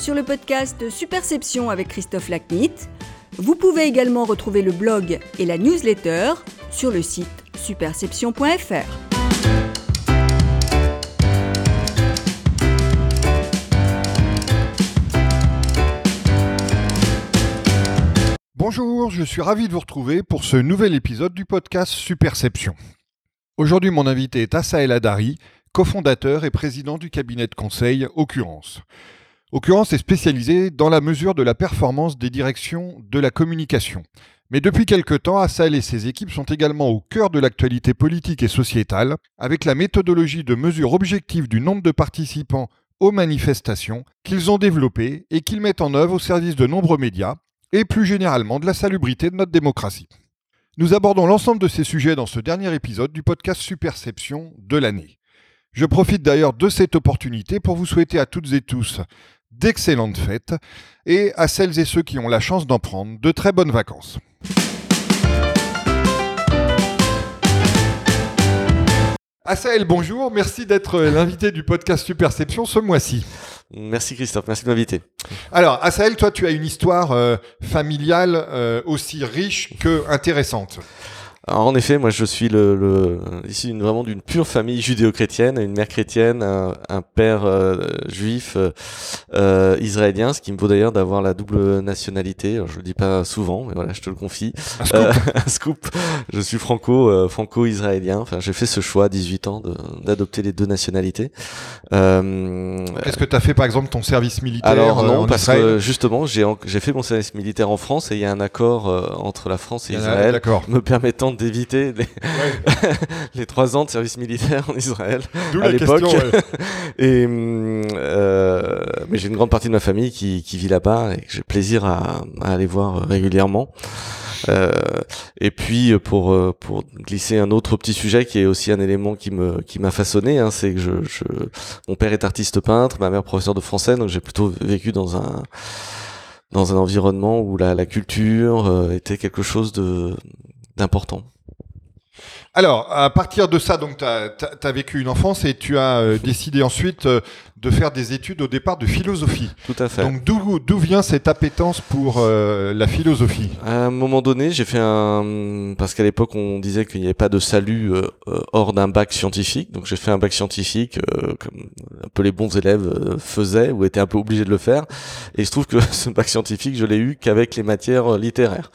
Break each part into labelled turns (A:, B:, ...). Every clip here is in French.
A: sur le podcast Superception avec Christophe Lacnit. Vous pouvez également retrouver le blog et la newsletter sur le site superception.fr.
B: Bonjour, je suis ravi de vous retrouver pour ce nouvel épisode du podcast Superception. Aujourd'hui, mon invité est Assa El Adari, cofondateur et président du cabinet de conseil Occurrence. Occurrence est spécialisé dans la mesure de la performance des directions de la communication. Mais depuis quelque temps, Assal et ses équipes sont également au cœur de l'actualité politique et sociétale, avec la méthodologie de mesure objective du nombre de participants aux manifestations qu'ils ont développée et qu'ils mettent en œuvre au service de nombreux médias, et plus généralement de la salubrité de notre démocratie. Nous abordons l'ensemble de ces sujets dans ce dernier épisode du podcast Superception de l'année. Je profite d'ailleurs de cette opportunité pour vous souhaiter à toutes et tous d'excellentes fêtes et à celles et ceux qui ont la chance d'en prendre de très bonnes vacances. Assaël, bonjour, merci d'être l'invité du podcast Superception ce mois-ci.
C: Merci Christophe, merci de m'inviter.
B: Alors, Assaël, toi, tu as une histoire euh, familiale euh, aussi riche que intéressante.
C: Alors, en effet, moi je suis le, le ici vraiment d'une pure famille judéo-chrétienne, une mère chrétienne, un, père euh, juif euh, euh, israélien, ce qui me vaut d'ailleurs d'avoir la double nationalité. Alors, je le dis pas souvent, mais voilà, je te le confie.
B: Un scoop.
C: Euh, un scoop. Je suis franco franco-israélien. Enfin, j'ai fait ce choix à 18 ans d'adopter les deux nationalités.
B: Est-ce que tu as fait par exemple ton service militaire
C: Alors non,
B: en
C: parce
B: Israël
C: que justement, j'ai j'ai fait mon service militaire en France et il y a un accord entre la France et Israël
B: D'accord.
C: me permettant d'éviter les,
B: Ouais.
C: les trois ans de service militaire en Israël
B: D'où
C: à l'époque.
B: question. ouais.
C: Et hum, euh, mais j'ai une grande partie de ma famille qui, qui vit là-bas et que j'ai plaisir à, à aller voir régulièrement. Euh, et puis pour euh, pour glisser un autre petit sujet qui est aussi un élément qui me qui m'a façonné, hein, c'est que je, je mon père est artiste peintre, ma mère professeure de français, donc j'ai plutôt vécu dans un dans un environnement où la, la culture euh, était quelque chose de d'important.
B: Alors, à partir de ça, donc, tu as, vécu une enfance et tu as euh, décidé ensuite euh, de faire des études au départ de philosophie.
C: Tout à fait.
B: Donc, d'où vient cette appétence pour euh, la philosophie?
C: À un moment donné, j'ai fait un parce qu'à l'époque on disait qu'il n'y avait pas de salut hors d'un bac scientifique, donc j'ai fait un bac scientifique comme un peu les bons élèves faisaient ou étaient un peu obligés de le faire. Et il se trouve que ce bac scientifique, je l'ai eu qu'avec les matières littéraires.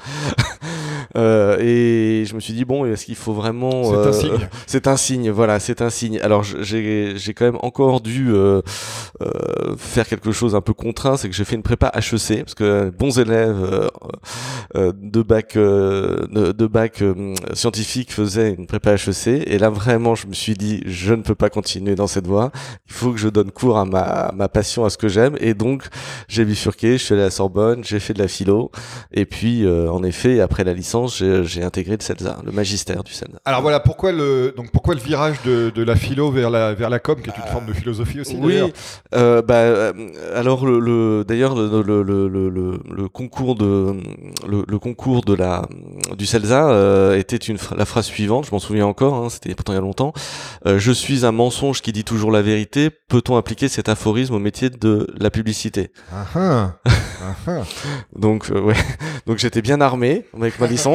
C: Euh, et je me suis dit bon, est-ce qu'il faut vraiment
B: C'est un
C: euh,
B: signe.
C: C'est un signe, voilà, c'est un signe. Alors j'ai j'ai quand même encore dû euh, euh, faire quelque chose un peu contraint, c'est que j'ai fait une prépa HEC parce que bons élèves euh, euh, de bac euh, de, de bac scientifique faisaient une prépa HEC et là vraiment je me suis dit je ne peux pas continuer dans cette voie. Il faut que je donne cours à ma ma passion, à ce que j'aime et donc j'ai bifurqué, je suis allé à Sorbonne, j'ai fait de la philo et puis euh, en effet après la licence j'ai j'ai intégré le CELSA, le magistère du CELSA.
B: Alors voilà, pourquoi le, donc pourquoi le virage de, de la philo vers la, vers la com, qui est une forme de philosophie aussi
C: Oui, euh, bah, euh, alors le, le d'ailleurs le, le, concours de le, concours de la du CELSA euh, était une la phrase suivante, je m'en souviens encore, hein, c'était pourtant il y a longtemps. Je suis un mensonge qui dit toujours la vérité. Peut-on appliquer cet aphorisme au métier de la publicité?
B: Ah, ah. Ah.
C: Donc ouais, donc j'étais bien armé avec ma licence.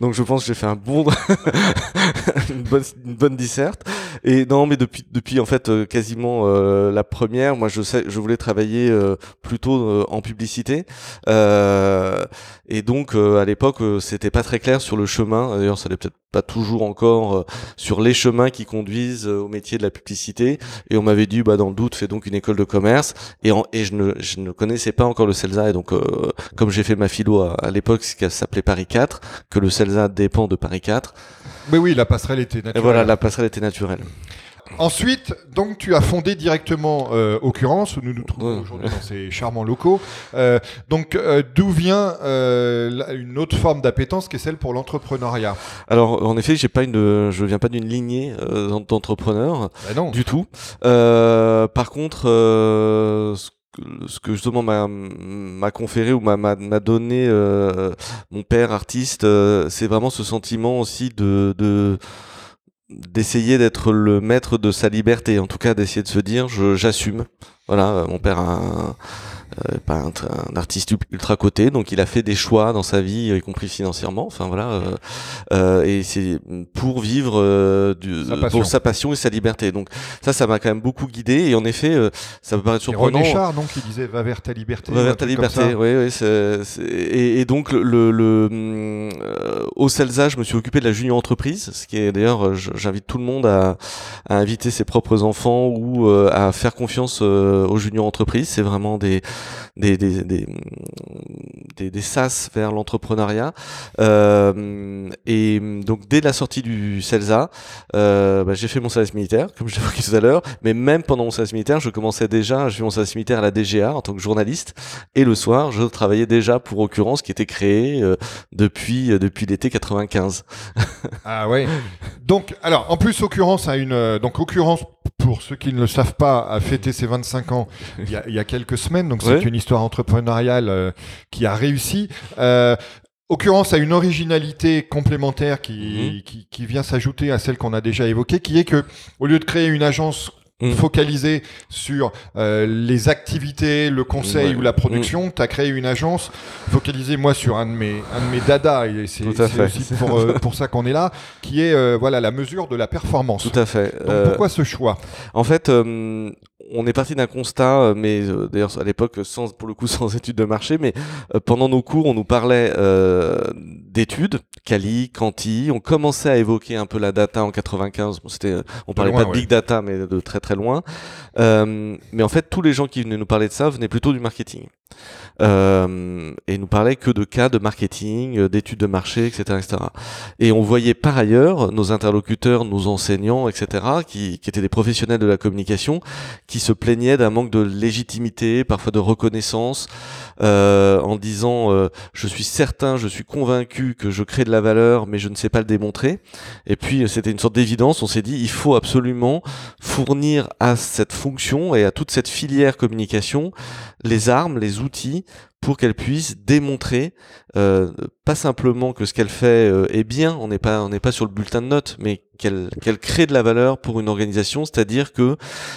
C: Donc je pense que j'ai fait un bon une bonne une bonne disserte. Et non, mais depuis depuis en fait euh, quasiment euh, la première, moi je sais je voulais travailler euh, plutôt euh, en publicité. Euh, et donc euh, à l'époque c'était pas très clair sur le chemin. D'ailleurs ça l'est peut-être pas toujours encore sur les chemins qui conduisent au métier de la publicité. Et on m'avait dit bah dans le doute fais donc une école de commerce. Et, en, et je ne je ne connaissais pas encore le CELSA et donc comme j'ai fait ma philo à, à l'époque, ce qui s'appelait Paris 4, que le CELSA dépend de Paris 4.
B: Mais oui, la passerelle était
C: Et
B: naturelle.
C: voilà, la passerelle était naturelle.
B: Ensuite, donc tu as fondé directement euh, Occurrence, où nous nous trouvons
C: Ouais.
B: aujourd'hui dans ces charmants locaux. Euh, donc euh, d'où vient euh, une autre forme d'appétence qui est celle pour l'entrepreneuriat?
C: Alors, en effet, j'ai pas une, je viens pas d'une lignée euh, d'entrepreneurs
B: Ben non.
C: du tout. Euh, par contre, euh, ce ce que justement m'a conféré ou m'a donné euh, mon père artiste, euh, c'est vraiment ce sentiment aussi de de d'essayer d'être le maître de sa liberté, en tout cas d'essayer de se dire j'assume. Voilà, mon père a pas un, un, artiste ultra coté, donc il a fait des choix dans sa vie, y compris financièrement. Enfin voilà, et c'est pour vivre du, sa pour sa passion et sa liberté. Donc ça, ça m'a quand même beaucoup guidé. Et en effet, ça me paraît surprenant.
B: René Char, donc, il disait va vers ta liberté.
C: Va vers ta liberté. Oui, oui. Et, et, donc le, le au CELSA, je me suis occupé de la junior entreprise, ce qui est d'ailleurs, j'invite tout le monde à, à, inviter ses propres enfants ou à faire confiance aux junior entreprises. C'est vraiment des des, des, des, des, des vers l'entrepreneuriat. Euh, et donc dès la sortie du CELSA, euh, bah, j'ai fait mon service militaire, comme je l'ai évoqué tout à l'heure, mais même pendant mon service militaire, je commençais déjà, j'ai fait mon service militaire à la DGA en tant que journaliste, et le soir, je travaillais déjà pour Occurrence, qui était créé euh, depuis, depuis l'été 95.
B: ah ouais. Donc, alors, en plus, Occurrence a une... Donc, Occurrence pour ceux qui ne le savent pas, a fêté ses 25 ans il y a, il y a quelques semaines. Donc c'est une histoire entrepreneuriale euh, qui a réussi. Euh, Occurrence a une originalité complémentaire qui, mhm. qui, qui, vient s'ajouter à celle qu'on a déjà évoquée, qui est que au lieu de créer une agence Mm. focalisé sur euh, les activités, le conseil ou la production. Mm. Tu as créé une agence focalisée, moi, sur un de mes, un de mes dada, et c'est aussi pour, euh, pour ça qu'on est là, qui est euh, voilà, la mesure de la performance.
C: Tout à fait.
B: Donc, pourquoi ce choix?
C: En fait, on est parti d'un constat, mais d'ailleurs à l'époque, sans, pour le coup, sans études de marché, mais pendant nos cours, on nous parlait d'études, Cali, Canti, on commençait à évoquer un peu la data en 95. Bon, c'était, on parlait pas de big data, mais de très très loin. Euh, mais en fait, tous les gens qui venaient nous parler de ça venaient plutôt du marketing. Euh, et nous parlaient que de cas de marketing, euh, d'études de marché, etc., etc. Et on voyait par ailleurs nos interlocuteurs, nos enseignants, etc., qui, étaient des professionnels de la communication, qui se plaignaient d'un manque de légitimité, parfois de reconnaissance, euh, en disant je suis certain, je suis convaincu que je crée de la valeur, mais je ne sais pas le démontrer. Et puis c'était une sorte d'évidence. On s'est dit il faut absolument fournir à cette fonction et à toute cette filière communication les armes, les outils pour qu'elle puisse démontrer euh, pas simplement que ce qu'elle fait euh, est bien, on n'est pas on n'est pas sur le bulletin de notes, mais qu'elle qu'elle crée de la valeur pour une organisation, c'est-à-dire que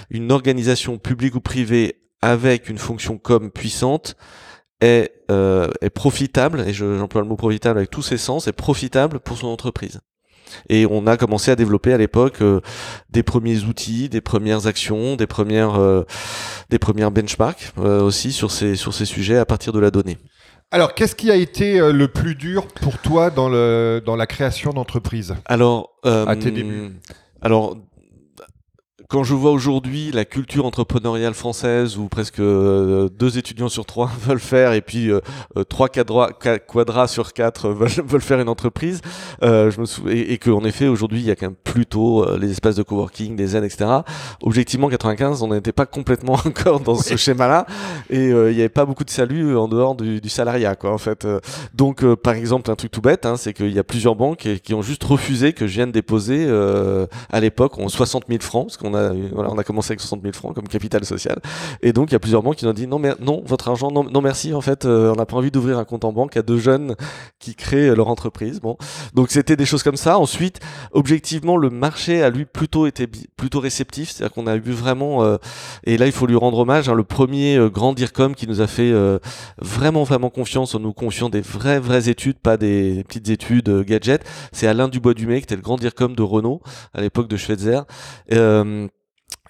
C: une organisation publique ou privée avec une fonction com puissante est, euh, est profitable, et j'emploie le mot profitable avec tous ses sens, est profitable pour son entreprise. Et on a commencé à développer à l'époque euh, des premiers outils, des premières actions, des premières, euh, des premières benchmarks euh, aussi sur ces, sur ces sujets à partir de la donnée.
B: Alors, qu'est-ce qui a été le plus dur pour toi dans, le, dans la création d'entreprise?
C: Alors,
B: à tes débuts
C: alors, quand je vois aujourd'hui la culture entrepreneuriale française où presque euh, deux étudiants sur trois veulent faire et puis euh, euh, trois quadras, sur quatre veulent, veulent, faire une entreprise, je me souviens, et, et qu'en effet aujourd'hui il y a quand même plutôt les espaces de coworking, des zen, etc. Objectivement 95, on n'était pas complètement encore dans ce schéma-là et il n'y avait pas beaucoup de salut en dehors du, du salariat, quoi, en fait. Donc par exemple un truc tout bête, hein, c'est qu'il y a plusieurs banques qui ont juste refusé que je vienne déposer à l'époque 60 000 francs parce qu'on a voilà, on a commencé avec 60 000 francs comme capital social. Et donc, il y a plusieurs banques qui nous ont dit non, mais non, votre argent, non, non merci. En fait, euh, on n'a pas envie d'ouvrir un compte en banque à deux jeunes qui créent leur entreprise. Bon, donc c'était des choses comme ça. Ensuite, objectivement, le marché a lui plutôt été plutôt réceptif, c'est-à-dire qu'on a eu vraiment, euh, et là, il faut lui rendre hommage, hein, le premier euh, grand DIRCOM qui nous a fait vraiment vraiment confiance en nous confiant des vraies vraies études, pas des, petites études gadgets. C'est Alain Dubois-Dumay qui était le grand DIRCOM de Renault à l'époque de Schweitzer. Euh,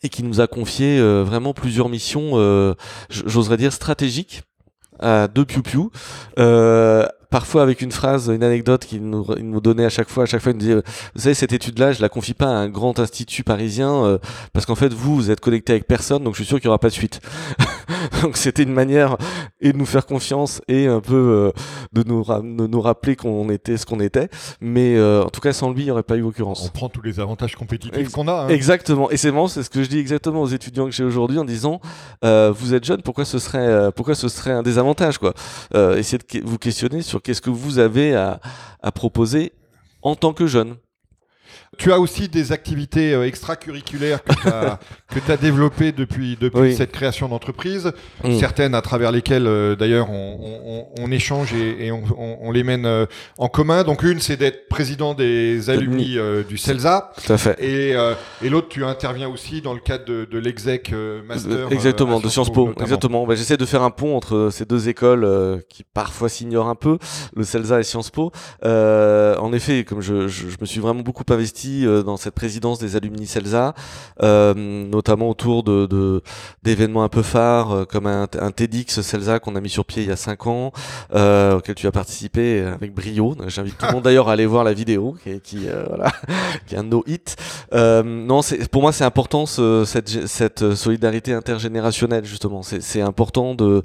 C: et qui nous a confié euh, vraiment plusieurs missions, euh, j'oserais dire stratégiques, à deux piou-piou, euh, parfois avec une phrase, une anecdote qu'il nous, nous donnait à chaque fois. À chaque fois, il nous disait, vous savez, cette étude-là, je la confie pas à un grand institut parisien euh, parce qu'en fait, vous, vous êtes connecté avec personne, donc je suis sûr qu'il y aura pas de suite. donc c'était une manière et de nous faire confiance et un peu euh, de, nous de nous rappeler qu'on était ce qu'on était. Mais euh, en tout cas, sans lui, il n'y aurait pas eu occurrence.
B: On prend tous les avantages compétitifs qu'on a. Hein.
C: Exactement. Et c'est bon, c'est ce que je dis exactement aux étudiants que j'ai aujourd'hui en disant, vous êtes jeune, pourquoi ce serait, pourquoi ce serait un désavantage, quoi? essayez de vous questionner sur qu'est-ce que vous avez à, proposer en tant que jeune
B: Tu as aussi des activités euh, extracurriculaires que tu as, développées depuis, depuis cette création d'entreprise, mm. certaines à travers lesquelles euh, d'ailleurs on, on, échange et, et on, les mène euh, en commun. Donc une, c'est d'être président des alumni du CELSA.
C: Tout à fait.
B: Et, et l'autre, tu interviens aussi dans le cadre de, de l'exec master.
C: Exactement, de Sciences Po. Exactement. Bah, J'essaie de faire un pont entre ces deux écoles qui parfois s'ignorent un peu, le CELSA et Sciences Po. en effet, comme je, je, je me suis vraiment beaucoup investi euh, dans cette présidence des alumni CELSA, euh, notamment autour de d'événements un peu phares euh, comme un, TEDx CELSA qu'on a mis sur pied il y a cinq ans, auquel tu as participé avec brio. J'invite tout le monde d'ailleurs à aller voir la vidéo qui, est un no hit. non, pour moi c'est important ce, cette solidarité intergénérationnelle justement. C'est important de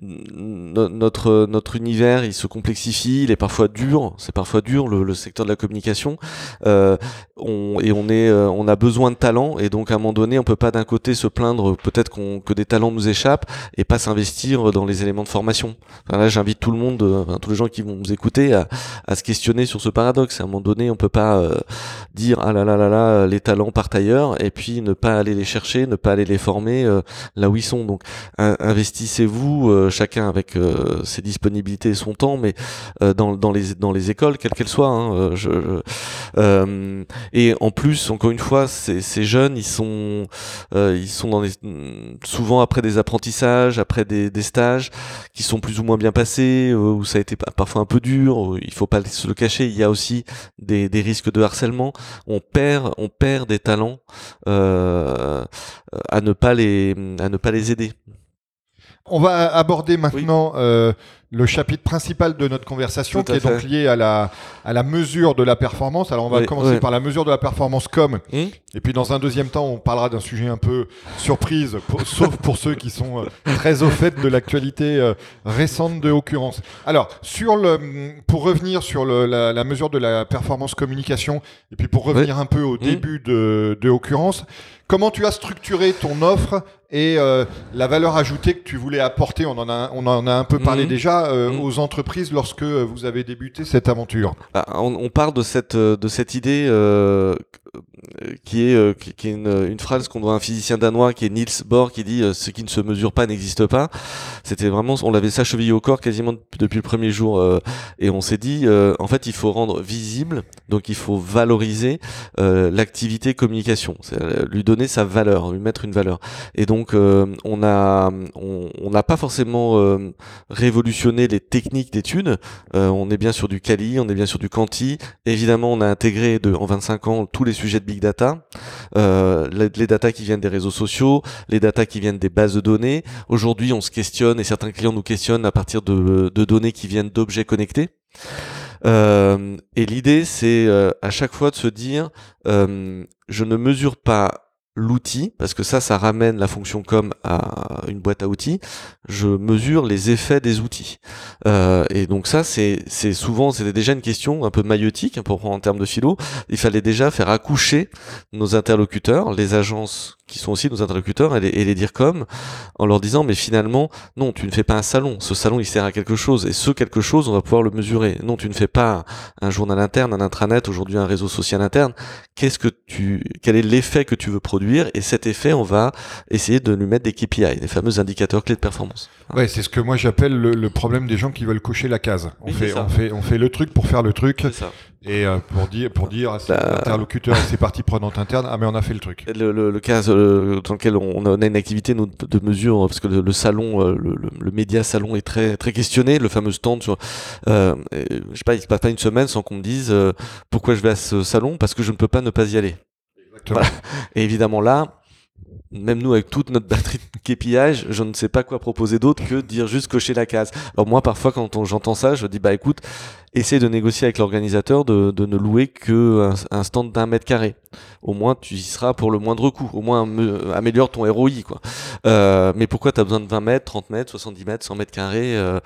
C: notre notre univers il se complexifie, il est parfois dur, c'est parfois dur le secteur de la communication euh, on, et on est, euh, on a besoin de talents et donc à un moment donné, on peut pas d'un côté se plaindre peut-être qu'on que des talents nous échappent et pas s'investir dans les éléments de formation. là, j'invite tout le monde, euh, tous les gens qui vont nous écouter, à, à, se questionner sur ce paradoxe. À un moment donné, on peut pas dire ah là là là les talents partent ailleurs et puis ne pas aller les chercher, ne pas aller les former là où ils sont. Donc investissez-vous chacun avec ses disponibilités et son temps, mais dans, dans les dans les écoles, quelles qu'elles soient. Hein, je, euh, et en plus, encore une fois, ces, ces jeunes, ils sont, euh, ils sont dans souvent après des apprentissages, après des, des, stages qui sont plus ou moins bien passés, euh, où ça a été parfois un peu dur. Il faut pas se le cacher. Il y a aussi des, des risques de harcèlement. On perd, on perd des talents euh, à ne pas les, à ne pas les aider.
B: On va aborder maintenant euh, le chapitre principal de notre conversation, qui est donc lié à la, à la mesure de la performance. Alors on va commencer par la mesure de la performance com, mmh. et puis dans un deuxième temps, on parlera d'un sujet un peu surprise, sauf pour ceux qui sont euh, très au fait de l'actualité euh, récente de Occurrence. Alors, sur le, pour revenir sur le, la, la, mesure de la performance communication, et puis pour revenir un peu au mmh. début de, de Occurrence, comment tu as structuré ton offre et euh, la valeur ajoutée que tu voulais apporter, on en a, on en a un peu parlé mmh. déjà, euh, mmh. aux entreprises lorsque vous avez débuté cette aventure
C: bah, on, on, part de cette, de cette idée euh, qui est, euh, qui, est une, une, phrase qu'on doit à un physicien danois qui est Niels Bohr qui dit euh, ce qui ne se mesure pas n'existe pas. C'était vraiment, on l'avait ça chevillé au corps quasiment depuis le premier jour euh, et on s'est dit en fait il faut rendre visible, donc il faut valoriser l'activité communication, lui donner sa valeur, lui mettre une valeur. Et donc on a, on n'a pas forcément révolutionné les techniques d'études. on est bien sur du Kali, on est bien sur du Quanti. Évidemment, on a intégré en 25 ans tous les sujets de big data, euh, les, les data qui viennent des réseaux sociaux, les data qui viennent des bases de données. Aujourd'hui, on se questionne et certains clients nous questionnent à partir de, données qui viennent d'objets connectés. Euh, et l'idée, c'est euh, à chaque fois de se dire, euh, je ne mesure pas l'outil, parce que ça, ça ramène la fonction com à une boîte à outils, je mesure les effets des outils. Euh, et donc ça, c'est souvent, c'était déjà une question un peu maïotique, hein, pour prendre en termes de philo. Il fallait déjà faire accoucher nos interlocuteurs, les agences qui sont aussi nos interlocuteurs et les, et les dire comme en leur disant mais finalement non tu ne fais pas un salon. Ce salon il sert à quelque chose. Et ce quelque chose on va pouvoir le mesurer. Non tu ne fais pas un journal interne un intranet aujourd'hui un réseau social interne. Qu'est-ce que tu quel est l'effet que tu veux produire? Et cet effet on va essayer de lui mettre des KPI des fameux indicateurs clés de performance.
B: Ouais c'est ce que moi j'appelle le, problème des gens qui veulent cocher la case. On fait on fait on fait le truc pour faire le truc et euh, pour dire pour dire à ses bah, interlocuteurs et ses parties prenantes internes ah mais on a fait le truc.
C: Le, le, le cas euh, dans lequel on a une activité de mesure parce que le, salon euh, le, le, média salon est très très questionné le fameux stand sur euh, je sais pas il se passe pas une semaine sans qu'on me dise pourquoi je vais à ce salon parce que je ne peux pas ne pas y aller. Exactement. et évidemment là même nous avec toute notre batterie de KPI, je ne sais pas quoi proposer d'autre que dire juste cocher la case. Alors moi parfois quand j'entends ça, je dis bah écoute, essaie de négocier avec l'organisateur de, de, ne louer que un, stand d'un mètre carré. Au moins, tu y seras pour le moindre coût. Au moins, améliore ton ROI, quoi. Euh, mais pourquoi tu as besoin de 20 mètres, 30 mètres, 70 mètres, 100 mètres carrés euh,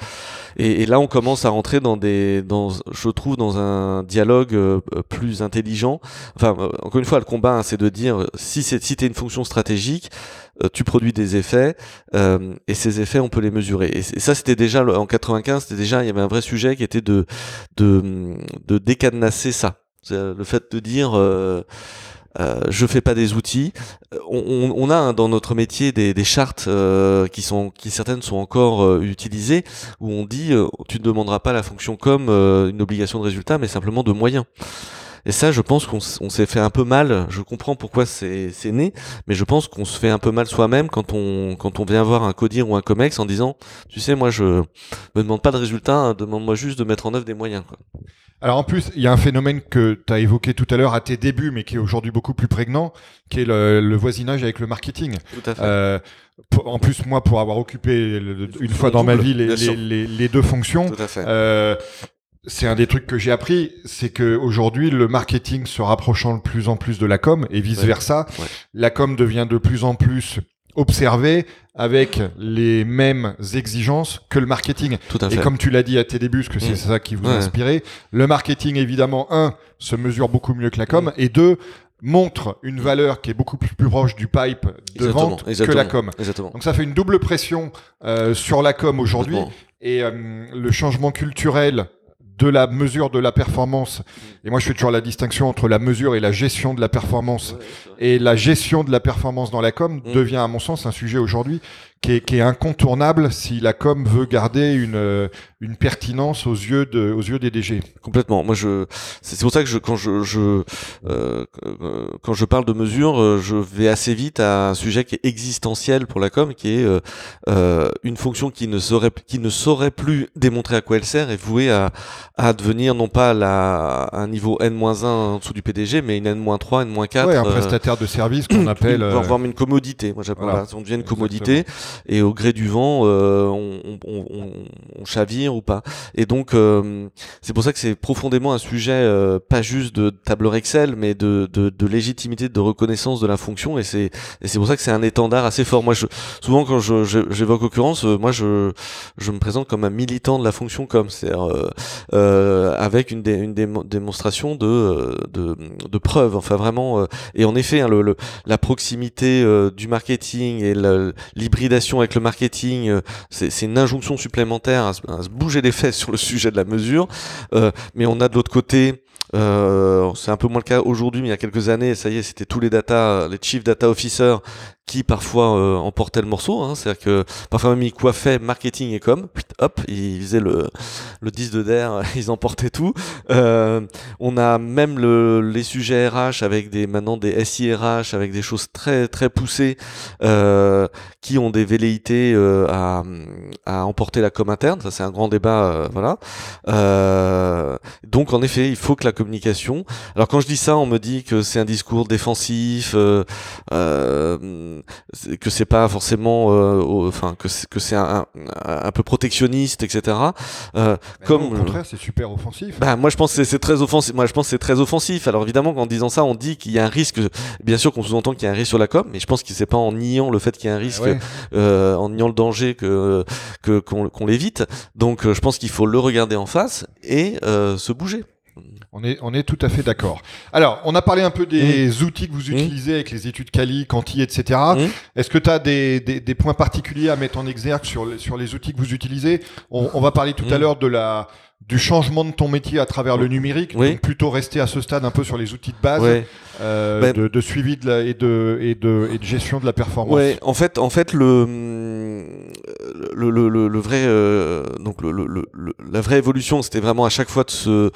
C: et, et, là, on commence à rentrer dans des, dans, je trouve, dans un dialogue euh, plus intelligent. Enfin, euh, encore une fois, le combat, hein, c'est de dire si c'est si t'es une fonction stratégique, euh, tu produis des effets euh, et ces effets on peut les mesurer et, ça c'était déjà en 95 c'était déjà il y avait un vrai sujet qui était de de, de décadenasser ça le fait de dire euh, euh, je fais pas des outils. On, on a hein, dans notre métier des, des chartes euh, qui sont, qui certaines sont encore euh, utilisées, où on dit tu ne demanderas pas la fonction comme une obligation de résultat, mais simplement de moyens. Et ça, je pense qu'on s'est fait un peu mal. Je comprends pourquoi c'est né, mais je pense qu'on se fait un peu mal soi-même quand on, quand on vient voir un codir ou un comex en disant, tu sais, moi, je me demande pas de résultat, hein, demande-moi juste de mettre en œuvre des moyens.
B: Alors en plus, il y a un phénomène que tu as évoqué tout à l'heure à tes débuts, mais qui est aujourd'hui beaucoup plus prégnant, qui est le, voisinage avec le marketing.
C: Tout à fait. Euh,
B: en plus, moi, pour avoir occupé une fois dans ma vie les, les, les, deux fonctions,
C: Tout à fait.
B: Euh, c'est un des trucs que j'ai appris, c'est que aujourd'hui le marketing se rapprochant de plus en plus de la com et vice versa. La com devient de plus en plus observée avec les mêmes exigences que le marketing.
C: Tout à fait.
B: Et comme tu l'as dit à tes débuts, parce que c'est mm. ça qui vous a inspiré, le marketing évidemment un se mesure beaucoup mieux que la com mm. et deux montre une valeur qui est beaucoup plus, proche du pipe de vente que la com.
C: Exactement.
B: Donc ça fait une double pression euh, sur la com aujourd'hui et euh, le changement culturel de la mesure de la performance. Et moi, je fais toujours la distinction entre la mesure et la gestion de la performance. et la gestion de la performance dans la com mm. devient, à mon sens, un sujet aujourd'hui qui est, qui est, incontournable si la com veut garder une, une pertinence aux yeux, de, aux yeux des DG.
C: Complètement. Moi, je, c'est pour ça que je, quand je, je euh, quand je parle de mesure, euh, je vais assez vite à un sujet qui est existentiel pour la com, qui est euh, une fonction qui ne saurait, qui ne saurait plus démontrer à quoi elle sert et vouée à, à devenir non pas la, un niveau N-1 en dessous du PDG, mais une N-3, N-4.
B: Ouais, un prestataire de service qu'on appelle.
C: Voire une commodité. Moi, j'appelle voilà. on devient une commodité et au gré du vent, on, on, on, on chavire ou pas. Et donc euh, c'est pour ça que c'est profondément un sujet euh, pas juste de tableur Excel, mais de, de, de, légitimité, de reconnaissance de la fonction. Et c'est et c'est pour ça que c'est un étendard assez fort. Moi, je, souvent quand je, j'évoque occurrence, euh, moi je je me présente comme un militant de la fonction comme, c'est-à-dire avec une, une démonstration de, de de preuves. Enfin vraiment. et en effet, hein, le, la proximité du marketing et l'hybridation avec le marketing, c'est une injonction supplémentaire à, à bouger les fesses sur le sujet de la mesure, euh, mais on a de l'autre côté euh, c'est un peu moins le cas aujourd'hui, mais il y a quelques années, ça y est, c'était tous les data, les chief data officers qui parfois euh, emportaient le morceau. Hein, C'est-à-dire que parfois même ils coiffaient marketing et com. Hop, ils faisaient le, le 10 de DER, ils emportaient tout. Euh, on a même le, les sujets RH avec des maintenant des SIRH avec des choses très très poussées qui ont des velléités à, à emporter la com interne. Ça c'est un grand débat, voilà. donc en effet, il faut que la communication. Alors quand je dis ça, on me dit que c'est un discours défensif. Euh, que c'est pas forcément, euh, enfin que c'est, que c'est un, un, peu protectionniste, etc.
B: Euh, comme au contraire, c'est super offensif.
C: Bah, moi je pense que c'est, très offensif. Moi je pense que c'est très offensif. Alors évidemment, en disant ça, on dit qu'il y a un risque. Bien sûr qu'on sous-entend qu'il y a un risque sur la com, mais je pense que c'est pas en niant le fait qu'il y a un risque, euh, en niant le danger que, que qu'on, qu'on l'évite. Donc je pense qu'il faut le regarder en face et se bouger.
B: On est, on est tout à fait d'accord. Alors, on a parlé un peu des mmh. outils que vous mmh. utilisez avec les études Cali, Canti, etc. Mmh. Est-ce que tu as des, des, des, points particuliers à mettre en exergue sur, sur les outils que vous utilisez? On, on, va parler tout à l'heure de la du changement de ton métier à travers le numérique, donc plutôt rester à ce stade un peu sur les outils de base euh, ben de, de, suivi de la, et, de, et, de, et de gestion de la performance.
C: Ouais, en fait, en fait le, le, le, le vrai, euh, donc le, le, la vraie évolution, c'était vraiment à chaque fois de se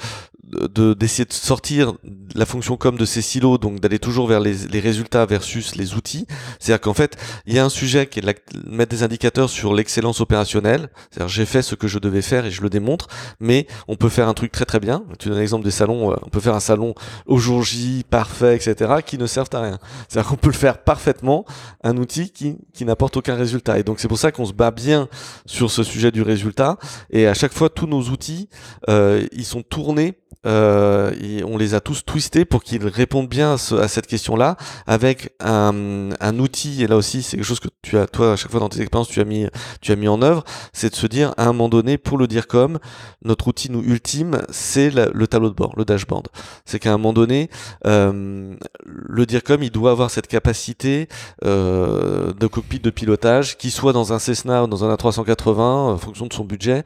C: de d'essayer de sortir la fonction com de ces silos, donc d'aller toujours vers les, les, résultats versus les outils. C'est-à-dire qu'en fait, il y a un sujet qui est de mettre des indicateurs sur l'excellence opérationnelle. C'est-à-dire j'ai fait ce que je devais faire et je le démontre, mais on peut faire un truc très très bien. Tu donnes l'exemple des salons, euh, on peut faire un salon au jour parfait, etc., qui ne servent à rien. C'est-à-dire qu'on peut le faire parfaitement, un outil qui, qui n'apporte aucun résultat. Et donc c'est pour ça qu'on se bat bien sur ce sujet du résultat. Et à chaque fois, tous nos outils, euh, ils sont tournés euh, on les a tous twistés pour qu'ils répondent bien à, cette question-là avec un, un, outil. Et là aussi, c'est quelque chose que tu as, toi, à chaque fois dans tes expériences, tu as mis, tu as mis en œuvre. C'est de se dire, à un moment donné, pour le dire comme, notre outil nous ultime, c'est le tableau de bord, le dashboard. C'est qu'à un moment donné, euh, le dire comme, il doit avoir cette capacité euh, de cockpit de pilotage, qui soit dans un Cessna ou dans un A380, en fonction de son budget,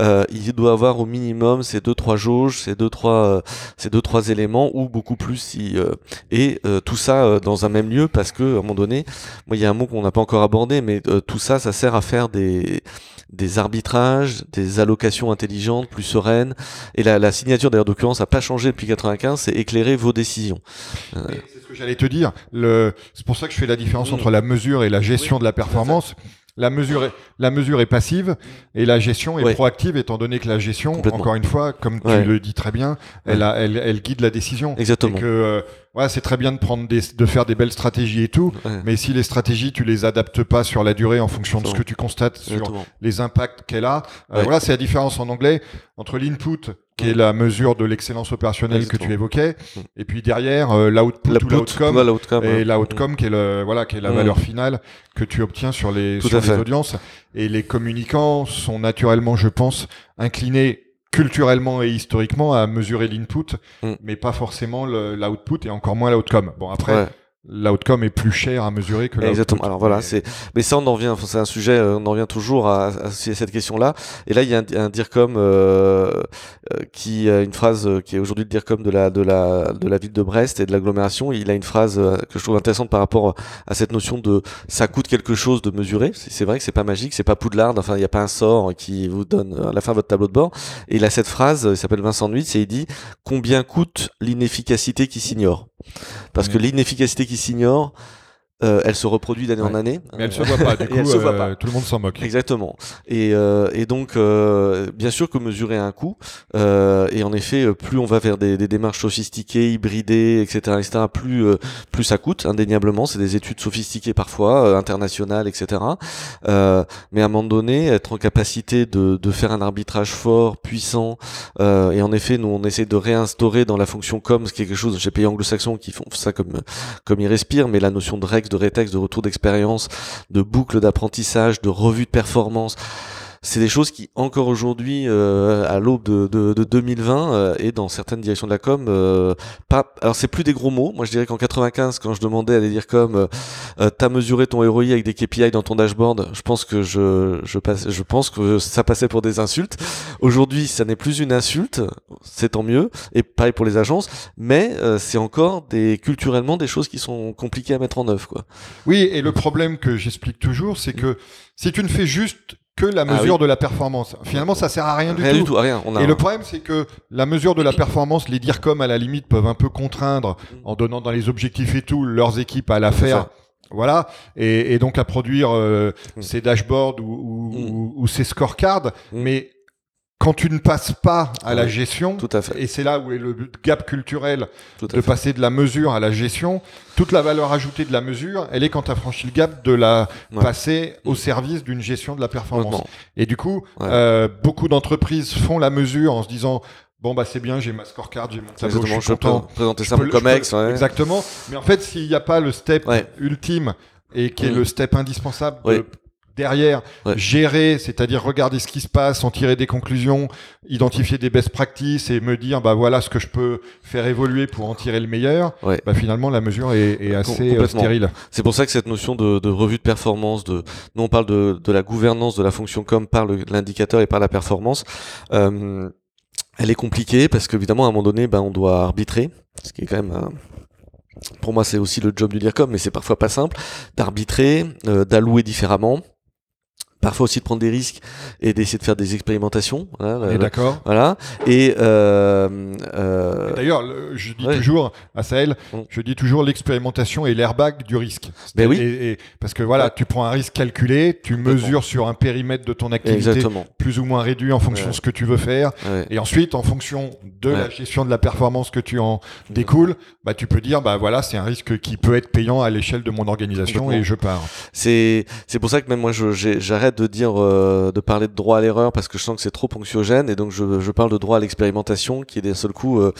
C: euh, il doit avoir au minimum ces deux trois jauges, ces deux trois, ces deux trois éléments ou beaucoup plus si et tout ça dans un même lieu parce que à un moment donné, moi il y a un mot qu'on n'a pas encore abordé, mais tout ça, ça sert à faire des des arbitrages, des allocations intelligentes, plus sereines. Et la, la signature d'ailleurs d'occurrence n'a pas changé depuis 95, c'est éclairer vos décisions.
B: Euh... C'est ce que j'allais te dire. Le... C'est pour ça que je fais la différence mmh. entre la mesure et la gestion oui, de la performance. La mesure, est, la mesure est passive et la gestion est ouais. proactive, étant donné que la gestion, encore une fois, comme tu le dis très bien, elle, a, elle, elle, guide la décision.
C: Exactement.
B: Et que, euh, ouais, c'est très bien de prendre des, de faire des belles stratégies et tout, mais si les stratégies, tu les adaptes pas sur la durée en fonction de ce que tu constates sur Exactement. les impacts qu'elle a, euh, voilà, c'est la différence en anglais entre l'input qui est la mesure de l'excellence opérationnelle Exactement. que tu évoquais, et puis derrière euh, l'output ou l'outcome, et l'outcome qui est le voilà qui est la mmh. valeur finale que tu obtiens sur les sur les audiences. Et les communicants sont naturellement, je pense, inclinés culturellement et historiquement à mesurer l'input, mmh. mais pas forcément l'output et encore moins l'outcome. Bon après. Ouais l'outcome est plus cher à mesurer que.
C: Exactement. Alors voilà, c'est mais ça on en revient, c'est un sujet, euh, on en revient toujours à, à cette question-là. Et là il y a un, un DIRCOM euh, euh, qui a une phrase euh, qui est aujourd'hui le DIRCOM de la de la de la ville de Brest et de l'agglomération. Il a une phrase que je trouve intéressante par rapport à cette notion de ça coûte quelque chose de mesurer. C'est vrai que c'est pas magique, c'est pas Poudlard. Enfin il n'y a pas un sort qui vous donne à la fin votre tableau de bord. Et il a cette phrase, il s'appelle Vincent Nuit, et il dit combien coûte l'inefficacité qui s'ignore? Parce que l'inefficacité qui s'ignore, euh, elle se reproduit d'année
B: ouais.
C: en année.
B: Mais elle se voit pas, du coup, euh, voit pas. tout le monde s'en moque.
C: Exactement. Et, euh, et donc, euh, bien sûr que mesurer un coût, euh, et en effet, plus on va vers des, des démarches sophistiquées, hybridées, etc., etc., plus, plus ça coûte, indéniablement. C'est des études sophistiquées parfois, internationales, etc. mais à un moment donné, être en capacité de, de faire un arbitrage fort, puissant, et en effet, nous, on essaie de réinstaurer dans la fonction com, ce qui est quelque chose chez pays anglo-saxons qui font ça comme, comme ils respirent, mais la notion de règle de rétexte, de retour d'expérience, de boucle d'apprentissage, de revue de performance c'est des choses qui encore aujourd'hui euh, à l'aube de, de, de, 2020 euh, et dans certaines directions de la com euh, pas alors c'est plus des gros mots. Moi je dirais qu'en 95 quand je demandais à des dire comme euh, euh, t'as mesuré ton ROI avec des KPI dans ton dashboard je pense que je je passe je pense que ça passait pour des insultes. Aujourd'hui ça n'est plus une insulte c'est tant mieux et pareil pour les agences mais euh, c'est encore des culturellement des choses qui sont compliquées à mettre en œuvre quoi.
B: Oui et le problème que j'explique toujours c'est que si tu ne fais juste que la mesure ah oui. de la performance. Finalement, ça sert à rien du
C: rien
B: tout.
C: Du tout rien. On
B: a... Et le problème, c'est que la mesure de la performance, les DIRCOM à la limite peuvent un peu contraindre en donnant dans les objectifs et tout leurs équipes à la faire. Voilà, et, et, donc à produire euh, mmh. ces dashboards ou, ou, mmh. ou, ou ces scorecards, mmh. mais quand tu ne passes pas à la gestion,
C: tout à fait.
B: et c'est là où est le gap culturel de fait. passer de la mesure à la gestion, toute la valeur ajoutée de la mesure, elle est quand tu as franchi le gap de la ouais. passer au service d'une gestion de la performance. Et du coup, ouais. euh, beaucoup d'entreprises font la mesure en se disant Bon bah c'est bien, j'ai ma scorecard, j'ai mon tableau, je suis
C: je
B: content.
C: Peux présenter ça mon comex,
B: ouais. Exactement. Mais en fait, s'il n'y a pas le step ultime et qui est mmh. le step indispensable de derrière, ouais. gérer, c'est-à-dire regarder ce qui se passe, en tirer des conclusions, identifier des best practices et me dire bah voilà ce que je peux faire évoluer pour en tirer le meilleur.
C: Ouais.
B: Bah finalement la mesure est, est assez euh, stérile.
C: C'est pour ça que cette notion de, de, revue de performance, de nous on parle de, de la gouvernance de la fonction comme par l'indicateur et par la performance. Euh, elle est compliquée parce qu'évidemment à un moment donné, ben on doit arbitrer, ce qui est quand même un, pour moi, c'est aussi le job du DIRCOM, mais c'est parfois pas simple d'arbitrer, euh, d'allouer différemment parfois aussi de prendre des risques et d'essayer de faire des expérimentations.
B: Voilà, d'accord.
C: Voilà. Et, euh, euh...
B: d'ailleurs, je dis ouais. toujours à Sahel, mm. je dis toujours l'expérimentation et l'airbag du risque.
C: Ben oui.
B: Et, et, parce que voilà, ouais. tu prends un risque calculé, tu mesures sur un périmètre de ton activité
C: Exactement.
B: plus ou moins réduit en fonction ouais. de ce que tu veux faire, et ensuite en fonction de la gestion de la performance que tu en mm. découles, bah tu peux dire bah voilà c'est un risque qui peut être payant à l'échelle de mon organisation et je pars.
C: C'est c'est pour ça que même moi j'arrête de dire euh, de parler de droit à l'erreur parce que je sens que c'est trop anxiogène et donc je, je, parle de droit à l'expérimentation qui est d'un seul coup euh,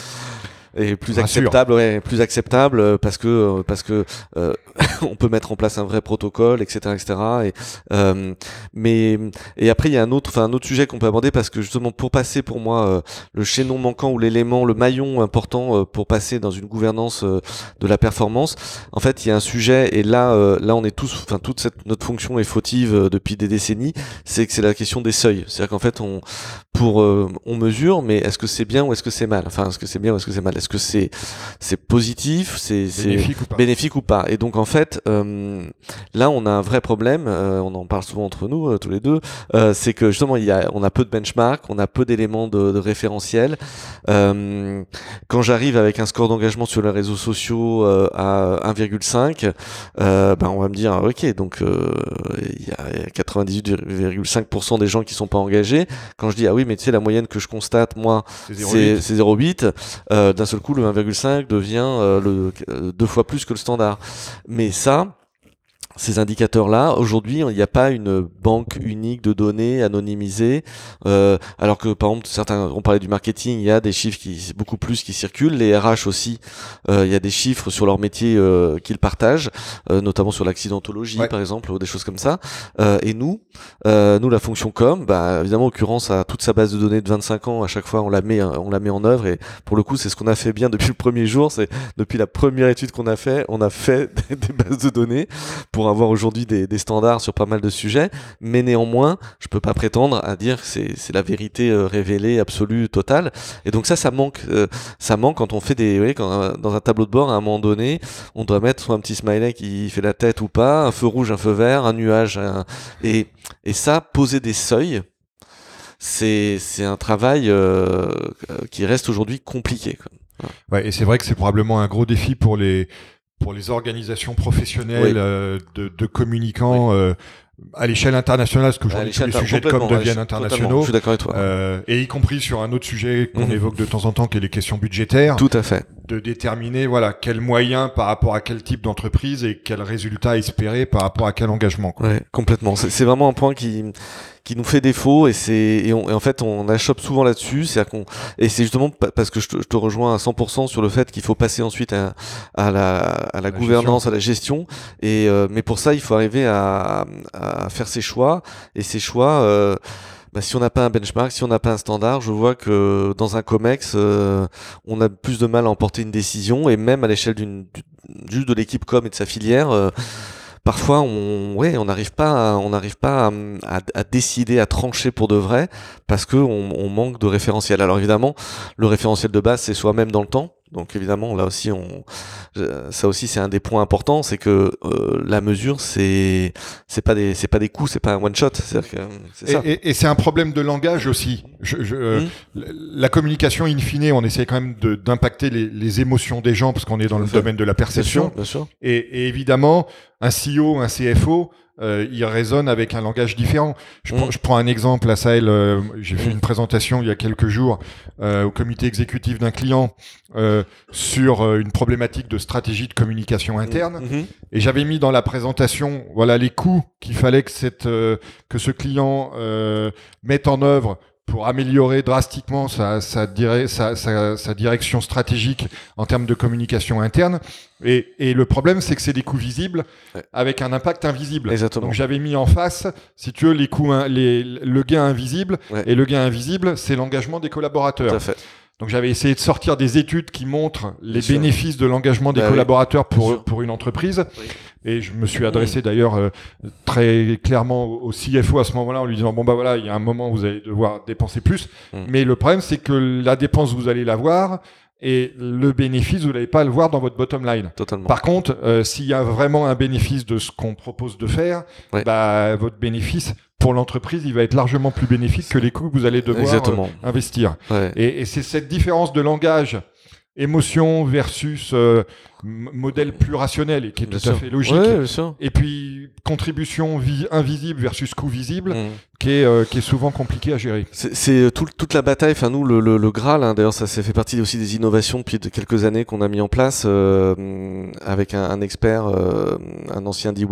C: et plus
B: Rassure.
C: acceptable, ouais, plus acceptable euh, parce que euh, parce que euh, on peut mettre en place un vrai protocole, etc., etc. Et euh, mais et après il y a un autre, enfin un autre sujet qu'on peut aborder parce que justement pour passer pour moi euh, le chaînon manquant ou l'élément, le maillon important euh, pour passer dans une gouvernance euh, de la performance, en fait il y a un sujet et là euh, là on est tous, enfin toute cette notre fonction est fautive euh, depuis des décennies, c'est que c'est la question des seuils, c'est-à-dire qu'en fait on pour euh, on mesure, mais est-ce que c'est bien ou est-ce que c'est mal? Enfin, est-ce que c'est bien ou est-ce que c'est mal? Est-ce que c'est c'est positif, c'est
B: Bénéfique ou pas
C: bénéfique ou pas Et donc en fait, euh, là on a un vrai problème. euh, on en parle souvent entre nous, euh, tous les deux. c'est que justement il y a, on a peu de benchmark, on a peu d'éléments de, de référentiel. Quand j'arrive avec un score d'engagement sur les réseaux sociaux à 1,5, euh, ben on va me dire ah, ok donc il y a 98,5% des gens qui sont pas engagés. Quand je dis ah oui mais tu sais la moyenne que je constate moi
B: C'est
C: c'est
B: 0,8.
C: c'est 0,8. Euh, D'un seul coup, le 1,5 devient euh, le, euh, deux fois plus que le standard. Mais ça, ces indicateurs-là, aujourd'hui, il n'y a pas une banque unique de données anonymisées. euh, alors que, par exemple, certains, on parlait du marketing, il y a des chiffres qui, beaucoup plus qui circulent. Les RH aussi, euh, il y a des chiffres sur leur métier euh, qu'ils partagent, euh, notamment sur l'accidentologie,
B: Ouais.
C: par exemple, ou des choses comme ça. Euh, et nous, euh, nous, la fonction com, bah, évidemment, Occurrence a toute sa base de données de 25 ans. À chaque fois, on la met, on la met en œuvre. Et pour le coup, c'est ce qu'on a fait bien depuis le premier jour. C'est depuis la première étude qu'on a fait, on a fait des bases de données pour avoir aujourd'hui des, standards sur pas mal de sujets. Mais néanmoins, je peux pas prétendre à dire que c'est la vérité euh, révélée, absolue, totale. Et donc ça, ça manque. euh, ça manque quand on fait des, quand, euh, dans un tableau de bord, à un moment donné, on doit mettre soit un petit smiley qui fait la tête ou pas, un feu rouge, un feu vert, un nuage, et ça, poser des seuils, c'est un travail qui reste aujourd'hui compliqué.
B: Ouais, et c'est vrai que c'est probablement un gros défi pour les pour les organisations professionnelles
C: Oui.
B: euh, de, de communicants euh, à l'échelle internationale, parce tous les sujets de com deviennent internationaux,
C: Je suis d'accord avec toi.
B: euh, et y compris sur un autre sujet qu'on
C: Mhm.
B: évoque de temps en temps, qui est les questions budgétaires,
C: Tout à fait.
B: De déterminer voilà quels moyens par rapport à quel type d'entreprise et quels résultats espérer par rapport à quel engagement. quoi.
C: Ouais, complètement. C'est vraiment un point qui qui nous fait défaut et c'est et, en fait on achoppe souvent là-dessus. C'est qu'on et c'est justement pa- parce que je te, je te rejoins à 100% sur le fait qu'il faut passer ensuite à, à la à la
B: La
C: gouvernance, à la gestion. Et euh, mais pour ça il faut arriver à à faire ses choix et ces choix. Euh, bah, si on n'a pas un benchmark, si on n'a pas un standard, je vois que dans un COMEX, euh, on a plus de mal à emporter une décision et même à l'échelle d'une du- juste de l'équipe com et de sa filière, euh, parfois on ouais n'arrive pas à, on n'arrive pas à, décider à trancher pour de vrai parce que on, on manque de référentiel. Alors évidemment le référentiel de base c'est soi-même dans le temps donc évidemment là aussi on euh, ça aussi c'est un des points importants c'est que euh, la mesure c'est c'est pas des c'est pas des coups c'est pas un one shot c'est que c'est
B: Et,
C: ça
B: et- et c'est un problème de langage aussi. Je, je- euh,
C: Mhm.
B: La communication, in fine, on essaie quand même de- d'impacter les, les émotions des gens parce qu'on est dans le
C: fait.
B: domaine de la
C: bien
B: perception.
C: sûr bien sûr
B: Et, et évidemment, un CEO, un CFO, euh, il résonne avec un langage différent. Je, prends,
C: Mm.
B: je prends un exemple à Sahel. euh, J'ai fait
C: Mm.
B: une présentation il y a quelques jours euh, au comité exécutif d'un client euh, sur euh, une problématique de stratégie de communication interne.
C: Mhm.
B: Et j'avais mis dans la présentation, voilà les coûts qu'il fallait que cette euh, que ce client euh, mette en œuvre pour améliorer drastiquement sa, sa, dire- sa, sa, direction stratégique en termes de communication interne. Et, et le problème, c'est que c'est des coûts visibles
C: Ouais.
B: avec un impact invisible.
C: exactement
B: Donc j'avais mis en face, si tu veux, les coûts, les, le gain invisible.
C: Ouais.
B: Et le gain invisible, c'est l'engagement des
C: tout
B: collaborateurs.
C: à fait
B: Donc j'avais essayé de sortir des études qui montrent les
C: Bien sûr.
B: bénéfices de l'engagement des
C: Bah
B: collaborateurs pour, pour une entreprise.
C: Oui.
B: Et je me suis adressé d'ailleurs euh, très clairement au CFO à ce moment-là en lui disant bon bah voilà il y a un moment où vous allez devoir dépenser plus.
C: Mm.
B: Mais le problème c'est que la dépense vous allez la voir et le bénéfice vous n'allez pas le voir dans votre bottom line.
C: totalement
B: Par contre, euh, s'il y a vraiment un bénéfice de ce qu'on propose de faire,
C: Ouais.
B: bah, votre bénéfice pour l'entreprise, il va être largement plus bénéfique que les coûts que vous allez devoir euh, investir.
C: ouais.
B: Et, et c'est cette différence de langage, émotion versus euh, modèle plus rationnel et qui est
C: Bien
B: tout à fait logique.
C: Ouais.
B: Et puis contribution vi- invisible versus coût visible,
C: Mm.
B: qui est euh, qui est souvent compliqué à gérer.
C: C'est euh, tout- toute la bataille, enfin nous le, le, le Graal, hein, d'ailleurs ça, ça fait partie aussi des innovations depuis de quelques années qu'on a mis en place euh, avec un, un expert, euh, un ancien DY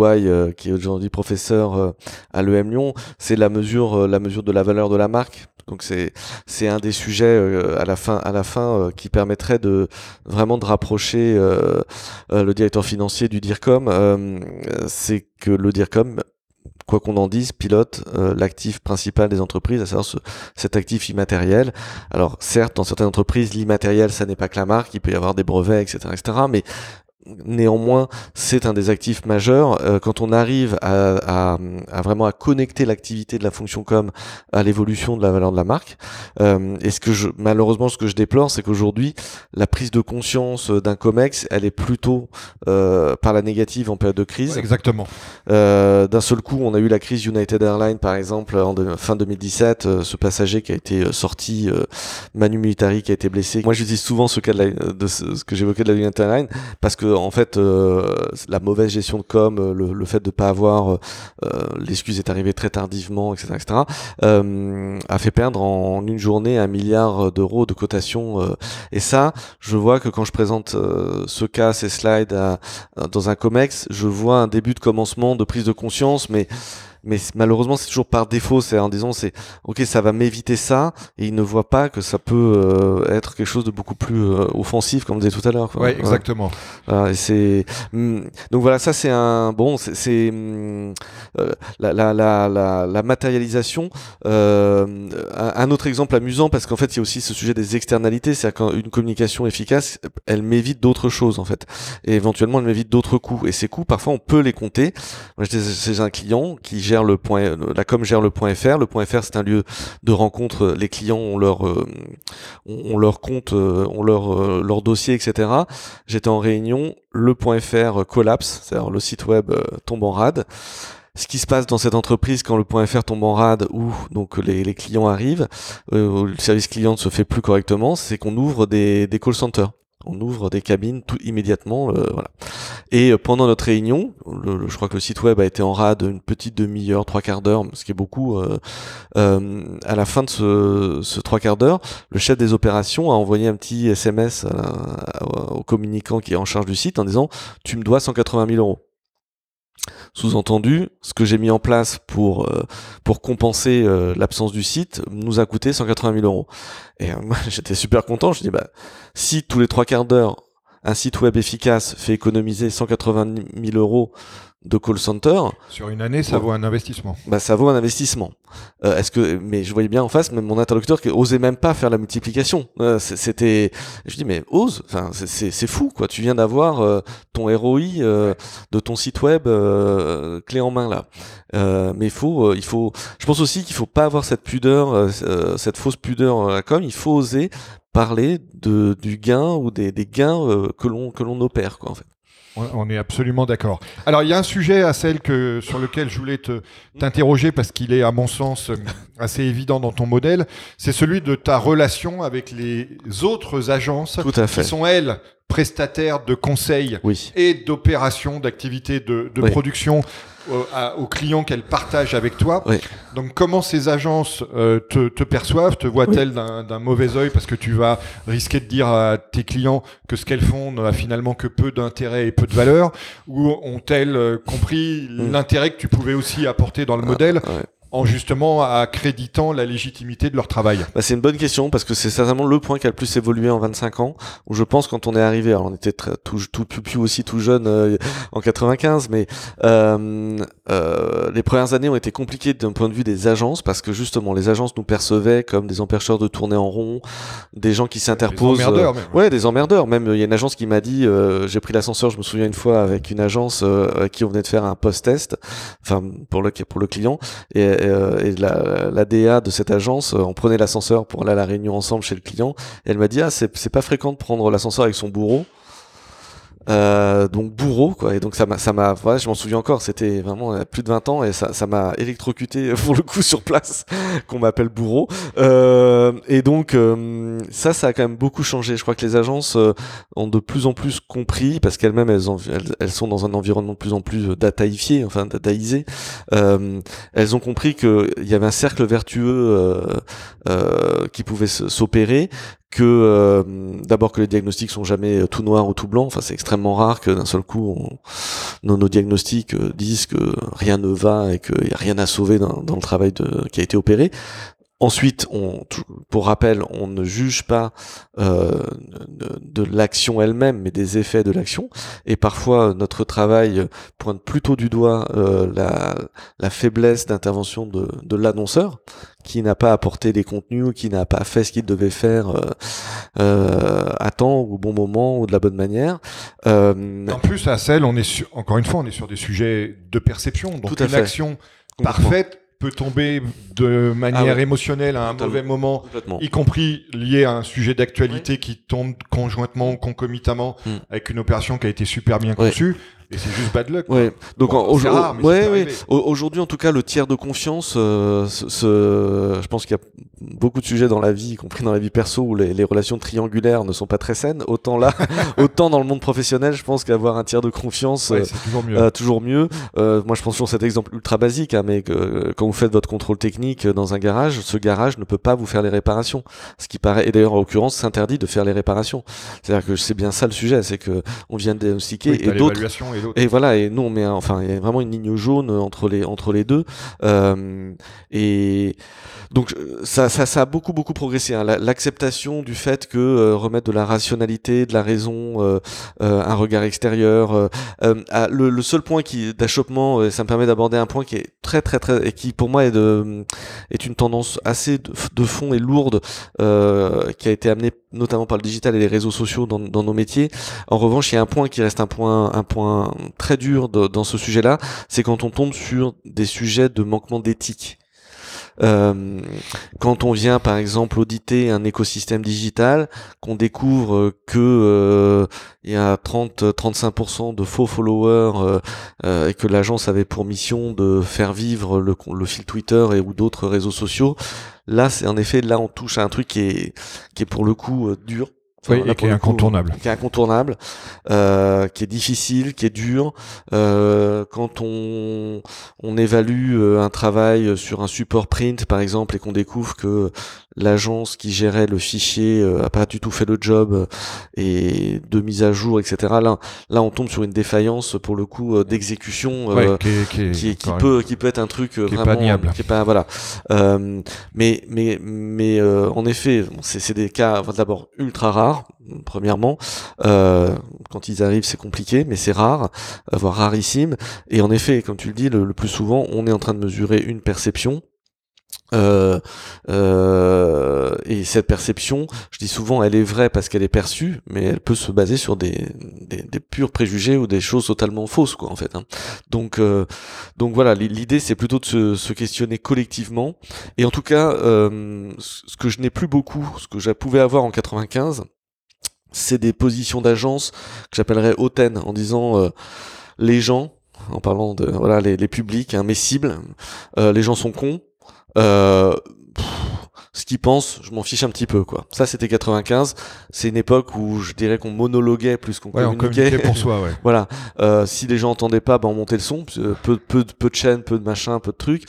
C: qui est aujourd'hui professeur à l'EM Lyon, c'est la mesure, la mesure de la valeur de la marque. Donc c'est c'est un des sujets à la fin à la fin qui permettrait de vraiment de rapprocher le directeur financier du DIRCOM. Euh, c'est que le DIRCOM quoi qu'on en dise, pilote euh, l'actif principal des entreprises, à savoir ce, cet actif immatériel. Alors certes, dans certaines entreprises, l'immatériel, ça n'est pas que la marque, il peut y avoir des brevets, etc., etc. Mais néanmoins, c'est un des actifs majeurs. Euh, quand on arrive à, à- à vraiment à connecter l'activité de la fonction com à l'évolution de la valeur de la marque, euh, et ce que je, malheureusement, ce que je déplore, c'est qu'aujourd'hui, la prise de conscience d'un comex, elle est plutôt euh, par la négative en période de crise.
B: Exactement.
C: Euh, D'un seul coup, on a eu la crise United Airlines, par exemple, en de- fin 2017, euh, ce passager qui a été euh, sorti, euh, Manu Militari qui a été blessé. Moi, j'utilise souvent ce cas de, la- de ce, ce que j'évoquais de la United Airlines, parce que en fait, euh, la mauvaise gestion de com, euh, le, le fait de pas avoir, euh, l'excuse est arrivée très tardivement, etc., etc., a fait perdre en une journée un milliard d'euros de cotation. et ça, je vois que quand je présente ce cas, ces slides à, dans un COMEX, je vois un début de commencement de prise de conscience, mais mais malheureusement c'est toujours par défaut, c'est en disant c'est ok ça va m'éviter ça, et ils ne voient pas que ça peut euh, être quelque chose de beaucoup plus euh, offensif comme on disait tout à l'heure.
B: Ouais, exactement.
C: Et c'est hum, donc voilà ça c'est un bon c'est- c'est hum, euh, la, la, la, la, la matérialisation euh, un, autre exemple amusant parce qu'en fait il y a aussi ce sujet des externalités c'est-à-dire qu'une communication efficace elle m'évite d'autres choses en fait et éventuellement elle m'évite d'autres coûts et ces coûts parfois on peut les compter moi j'étais chez un client qui gère le point la com gère le point fr le point fr c'est un lieu de rencontre. Les clients ont leur euh, ont leur compte euh, ont leur euh, leur dossier etc j'étais en réunion, le point .fr collapse, c'est-à-dire le site web tombe en rade. Ce qui se passe dans cette entreprise quand le point .fr tombe en rade ou donc les, les clients arrivent, euh, le service client ne se fait plus correctement, c'est qu'on ouvre des, des call centers. On ouvre des cabines tout immédiatement, euh, voilà. Et euh, pendant notre réunion, le- je crois que le site web a été en rade une petite demi-heure, trois quarts d'heure, ce qui est beaucoup. euh, à la fin de ce, ce trois quarts d'heure, le chef des opérations a envoyé un petit SMS à la- au communicant qui est en charge du site en disant tu me dois 180 000 euros. Sous-entendu, ce que j'ai mis en place pour euh, pour compenser euh, l'absence du site nous a coûté 180 000 euros. Et euh, moi j'étais super content. Je dis bah si tous les trois quarts d'heure un site web efficace fait économiser 180 000 euros de call center,
B: Sur une année, ça vaut un investissement.
C: bah ça vaut un investissement. Euh, Est-ce que mais je voyais bien en face même mon interlocuteur qui osait même pas faire la multiplication. Euh, C'était je dis mais ose, enfin c'est- fou quoi. Tu viens d'avoir euh, ton ROI euh, de ton site web euh, clé en main là. Euh, mais il faut il faut je pense aussi qu'il faut pas avoir cette pudeur cette fausse pudeur à la com, il faut oser parler de du gain ou des, des gains que l'on que l'on opère quoi en fait.
B: On- est absolument d'accord. Alors, il y a un sujet à celle que, sur lequel je voulais te, t'interroger parce qu'il est, à mon sens, euh, assez évident dans ton modèle. C'est celui de ta relation avec les autres agences
C: Tout à fait.
B: qui sont, elles, prestataires de conseils
C: Oui.
B: et d'opérations, d'activités de, de
C: Oui.
B: production à- aux clients qu'elles partagent avec toi.
C: Oui.
B: Donc comment ces agences euh, te, te perçoivent? Te voient-elles d'un mauvais œil parce que tu vas risquer de dire à tes clients que ce qu'elles font n'a finalement que peu d'intérêt et peu de valeur? Ou ont-elles euh, compris
C: Mm.
B: l'intérêt que tu pouvais aussi apporter dans le modèle?
C: Ouais.
B: En justement accréditant la légitimité de leur travail?
C: Bah, c'est une bonne question parce que c'est certainement le point qui a le plus évolué en 25 ans où je pense quand on est arrivé alors on était très, tout tout tout aussi tout jeune euh, en 95 mais euh, euh, les premières années ont été compliquées d'un point de vue des agences parce que justement les agences nous percevaient comme des empêcheurs de tourner en rond des gens qui s'interposent
B: Des emmerdeurs, même.
C: ouais des emmerdeurs même il y a une agence qui m'a dit euh, j'ai pris l'ascenseur je me souviens une fois avec une agence euh, qui on venait de faire un post-test enfin pour le pour le client et, euh, et la, la DA de cette agence, euh, on prenait l'ascenseur pour aller à la réunion ensemble chez le client. Elle m'a dit ah c'est pas fréquent de prendre l'ascenseur avec son bourreau. Euh, donc bourreau quoi. Et donc ça m'a ça m'a voilà, je m'en souviens encore. C'était vraiment il y a plus de 20 ans et ça ça m'a électrocuté pour le coup sur place qu'on m'appelle bourreau. Euh, et donc euh, ça ça a quand même beaucoup changé. Je crois que les agences euh, ont de plus en plus compris parce qu'elles-mêmes elles, elles elles sont dans un environnement de plus en plus dataïfié enfin dataisé elles ont compris que il y avait un cercle vertueux qui pouvait s'opérer que euh, d'abord que les diagnostics sont jamais euh, tout noir ou tout blanc. Enfin, c'est extrêmement rare que d'un seul coup, nos, nos diagnostics euh, disent que rien ne va et qu'il n'y a rien à sauver dans, le travail qui a été opéré. Ensuite, on, pour rappel, on ne juge pas euh, de, de l'action elle-même, mais des effets de l'action. Et parfois, notre travail pointe plutôt du doigt euh, la, la faiblesse d'intervention de, de l'annonceur, qui n'a pas apporté les contenus, qui n'a pas fait ce qu'il devait faire euh, euh, à temps, au bon moment, ou de la bonne manière. Euh,
B: En plus, à celle, on est sur, encore une fois, on est sur des sujets de perception. Donc,
C: Tout à
B: une
C: fait.
B: action parfaite peut tomber de manière
C: Ah ouais.
B: émotionnelle à un
C: Totalement.
B: mauvais moment, y compris lié à un sujet d'actualité qui tombe conjointement ou concomitamment
C: Mm.
B: avec une opération qui a été super bien conçue. Et c'est juste bad luck.
C: Ouais. Donc
B: Bon,
C: ouais, ouais. Aujourd'hui, en tout cas, le tiers de confiance, euh, ce, ce- je pense qu'il y a beaucoup de sujets dans la vie, y compris dans la vie perso, où les, les relations triangulaires ne sont pas très saines. Autant là, autant dans le monde professionnel, je pense qu'avoir un tiers de confiance.
B: Ouais,
C: euh,
B: c'est toujours mieux.
C: euh, toujours mieux. Euh, moi, je pense toujours cet exemple ultra basique, hein, mais que, euh, quand vous faites votre contrôle technique dans un garage, ce garage ne peut pas vous faire les réparations. Ce qui paraît, et d'ailleurs en l'occurrence, s'interdit de faire les réparations. C'est-à-dire que c'est bien ça le sujet, c'est que on vient de diagnostiquer
B: Oui,
C: et d'autres
B: et
C: voilà, et nous on met un- enfin il y a vraiment une ligne jaune entre les entre les deux. Euh, et donc euh, ça, ça ça a beaucoup beaucoup progressé. hein. La- L'acceptation du fait que euh, remettre de la rationalité, de la raison, euh, euh, un regard extérieur. euh, euh, le, seul point qui d'achoppement, euh, ça me permet d'aborder un point qui est très très très et qui pour moi est de est une tendance assez de, fond et lourde euh, qui a été amenée notamment par le digital et les réseaux sociaux dans, dans nos métiers. En revanche, il y a un point qui reste un point, un point très dur dans ce sujet-là, c'est quand on tombe sur des sujets de manquement d'éthique. Euh, quand on vient par exemple auditer un écosystème digital, qu'on découvre que euh, il y a 30-35% de faux followers euh, et que l'agence avait pour mission de faire vivre le, fil Twitter et ou d'autres réseaux sociaux, là c'est en effet là on touche à un truc qui est qui est pour le coup euh,
B: Oui, et qui est
C: coup,
B: incontournable.
C: qui est incontournable, euh, qui est difficile, qui est dur. Euh, quand on, on évalue euh, un travail sur un support print, par exemple, et qu'on découvre que l'agence qui gérait le fichier euh, a pas du tout fait le job euh, et de mise à jour, etc. Là, là, on tombe sur une défaillance pour le coup euh, d'exécution.
B: Ouais,
C: euh,
B: qui qui
C: qui, peut qui peut être un truc
B: Qui est pas
C: vraiment
B: niable.
C: qui est pas voilà euh, mais mais mais euh, en effet c'est c'est des cas d'abord ultra rares premièrement euh, quand ils arrivent c'est compliqué mais c'est rare voire rarissime et en effet comme tu le dis le, le plus souvent on est en train de mesurer une perception euh, euh, et cette perception, je dis souvent, elle est vraie parce qu'elle est perçue, mais elle peut se baser sur des, des, des purs préjugés ou des choses totalement fausses, quoi, en fait. hein. Donc, euh, donc voilà, l'i- l'idée c'est plutôt de se, se questionner collectivement. Et en tout cas, euh, ce ce que je n'ai plus beaucoup, ce que je pouvais avoir en 95, c'est des positions d'agence que j'appellerais hautaines, en disant euh, les gens, en parlant de voilà les, les publics, hein, mes cibles, euh, les gens sont cons. Euh, pff, ce qu'ils pensent, je m'en fiche un petit peu quoi. Ça c'était 95, c'est une époque où je dirais qu'on monologuait plus qu'on
B: Ouais, on
C: communiquait.
B: communiquait pour soi, ouais.
C: Voilà. Euh, si les gens entendaient pas, ben on montait le son. Peu, peu, peu, de- chaînes, peu de machin, peu de trucs.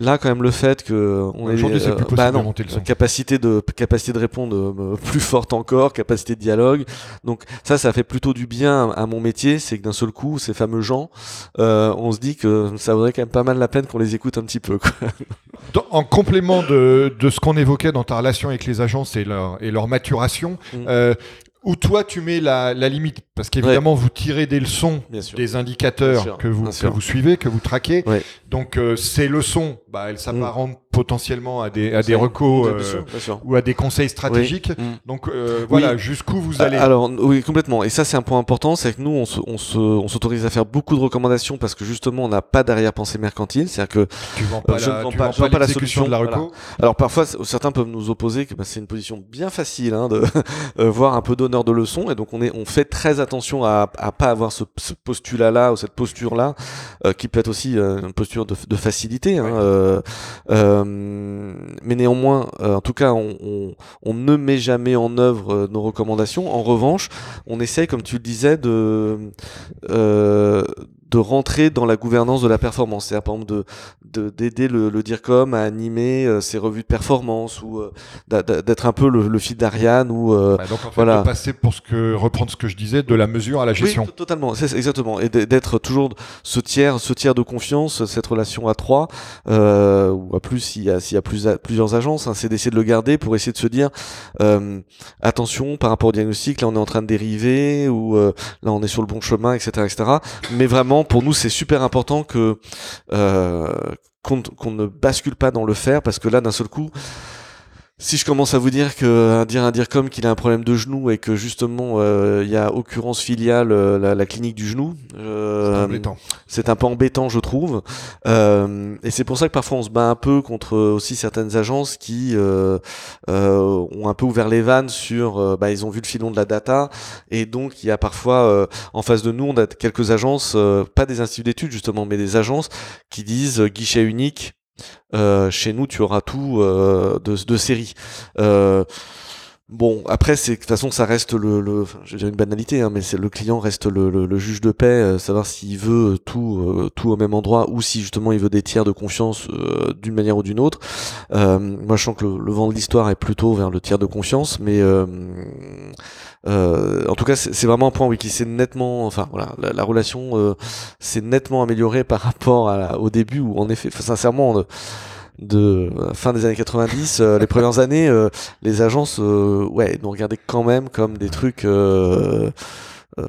C: Là, quand même, le fait que on ait
B: possible
C: bah non, capacité de capacité de répondre euh, plus forte encore, capacité de dialogue. Donc ça, ça fait plutôt du bien à mon métier, c'est que d'un seul coup, ces fameux gens, euh, on se dit que ça vaudrait quand même pas mal la peine qu'on les écoute un petit peu. Quoi.
B: Dans- en complément de, de ce qu'on évoquait dans ta relation avec les agences et leur, et leur maturation,
C: Mm.
B: euh, où toi tu mets la, la limite? Parce qu'évidemment, vous tirez des leçons des indicateurs que, vous, que vous suivez, que vous traquez.
C: Ouais.
B: Donc euh, ces leçons, bah, elles s'apparentent potentiellement à des, à des recos
C: Bien
B: euh,
C: sûr, bien sûr.
B: ou à des conseils stratégiques.
C: Mm.
B: Donc euh, voilà, jusqu'où vous allez.
C: Alors oui, complètement. Et ça, c'est un point important, c'est que nous, on se, on se, on s'autorise à faire beaucoup de recommandations parce que justement, on n'a pas d'arrière-pensée mercantile. C'est-à-dire que,
B: tu vends pas
C: euh, je
B: la,
C: ne vends
B: tu
C: pas-
B: vends pas
C: pas la solution,
B: de la
C: voilà.
B: reco.
C: alors parfois, certains peuvent nous opposer que bah, c'est une position bien facile, hein, de euh, voir un peu d'honneur de leçon. Et donc, on est, on fait très attention à, à pas avoir ce, ce postulat-là ou cette posture-là, euh, qui peut être aussi euh, une posture de, de facilité. Hein,
B: Ouais.
C: euh, euh, mais néanmoins, euh, en tout cas, on, on, on ne met jamais en œuvre nos recommandations. En revanche, on essaye, comme tu le disais, de de rentrer dans la gouvernance de la performance. C'est-à-dire, par exemple, de de- d'aider le, le DIRCOM à animer euh, ses revues de performance ou euh, d'être un peu le, le fil d'Ariane ou euh,
B: Bah, donc en fait,
C: voilà.
B: de passer pour ce que reprendre ce que je disais de la mesure à la gestion.
C: oui, totalement, c'est exactement, et d'être toujours ce tiers, ce tiers de confiance, cette relation à trois euh, ou à plus s'il y a, s'il y a plus, plusieurs agences, hein, c'est d'essayer de le garder pour essayer de se dire euh, attention par rapport au diagnostic, là on est en train de dériver ou euh, là on est sur le bon chemin, etc., etc. Mais vraiment, pour nous, c'est super important que euh, qu'on ne bascule pas dans le faire parce que là, d'un seul coup. Si je commence à vous dire que dire un dire comme qu'il a un problème de genou et que justement euh, il y a occurrence filiale euh, la, la clinique du genou,
B: C'est
C: euh, c'est un peu embêtant je trouve. Euh, et c'est pour ça que parfois on se bat un peu contre aussi certaines agences qui euh, euh, ont un peu ouvert les vannes sur, bah, ils ont vu le filon de la data et donc il y a parfois euh, en face de nous on a quelques agences, euh, pas des instituts d'études justement, mais des agences qui disent guichet unique. Euh, chez nous, tu auras tout euh, de, série. Euh, Bon, après, c'est de toute façon, ça reste le, le je une banalité, hein, mais le client reste le, juge de paix, savoir s'il veut tout, au même endroit ou si justement il veut des tiers de confiance d'une manière ou d'une autre. Moi, je sens que le vent de l'histoire est plutôt vers le tiers de confiance, mais euh, euh, en tout cas, c'est vraiment un point oui, qui s'est nettement, enfin voilà, la, la relation euh, s'est nettement améliorée par rapport à au début où en effet, sincèrement. de de euh, fin des années 90, euh, les premières années, euh, les agences, euh, ouais, nous regardaient quand même comme des trucs euh,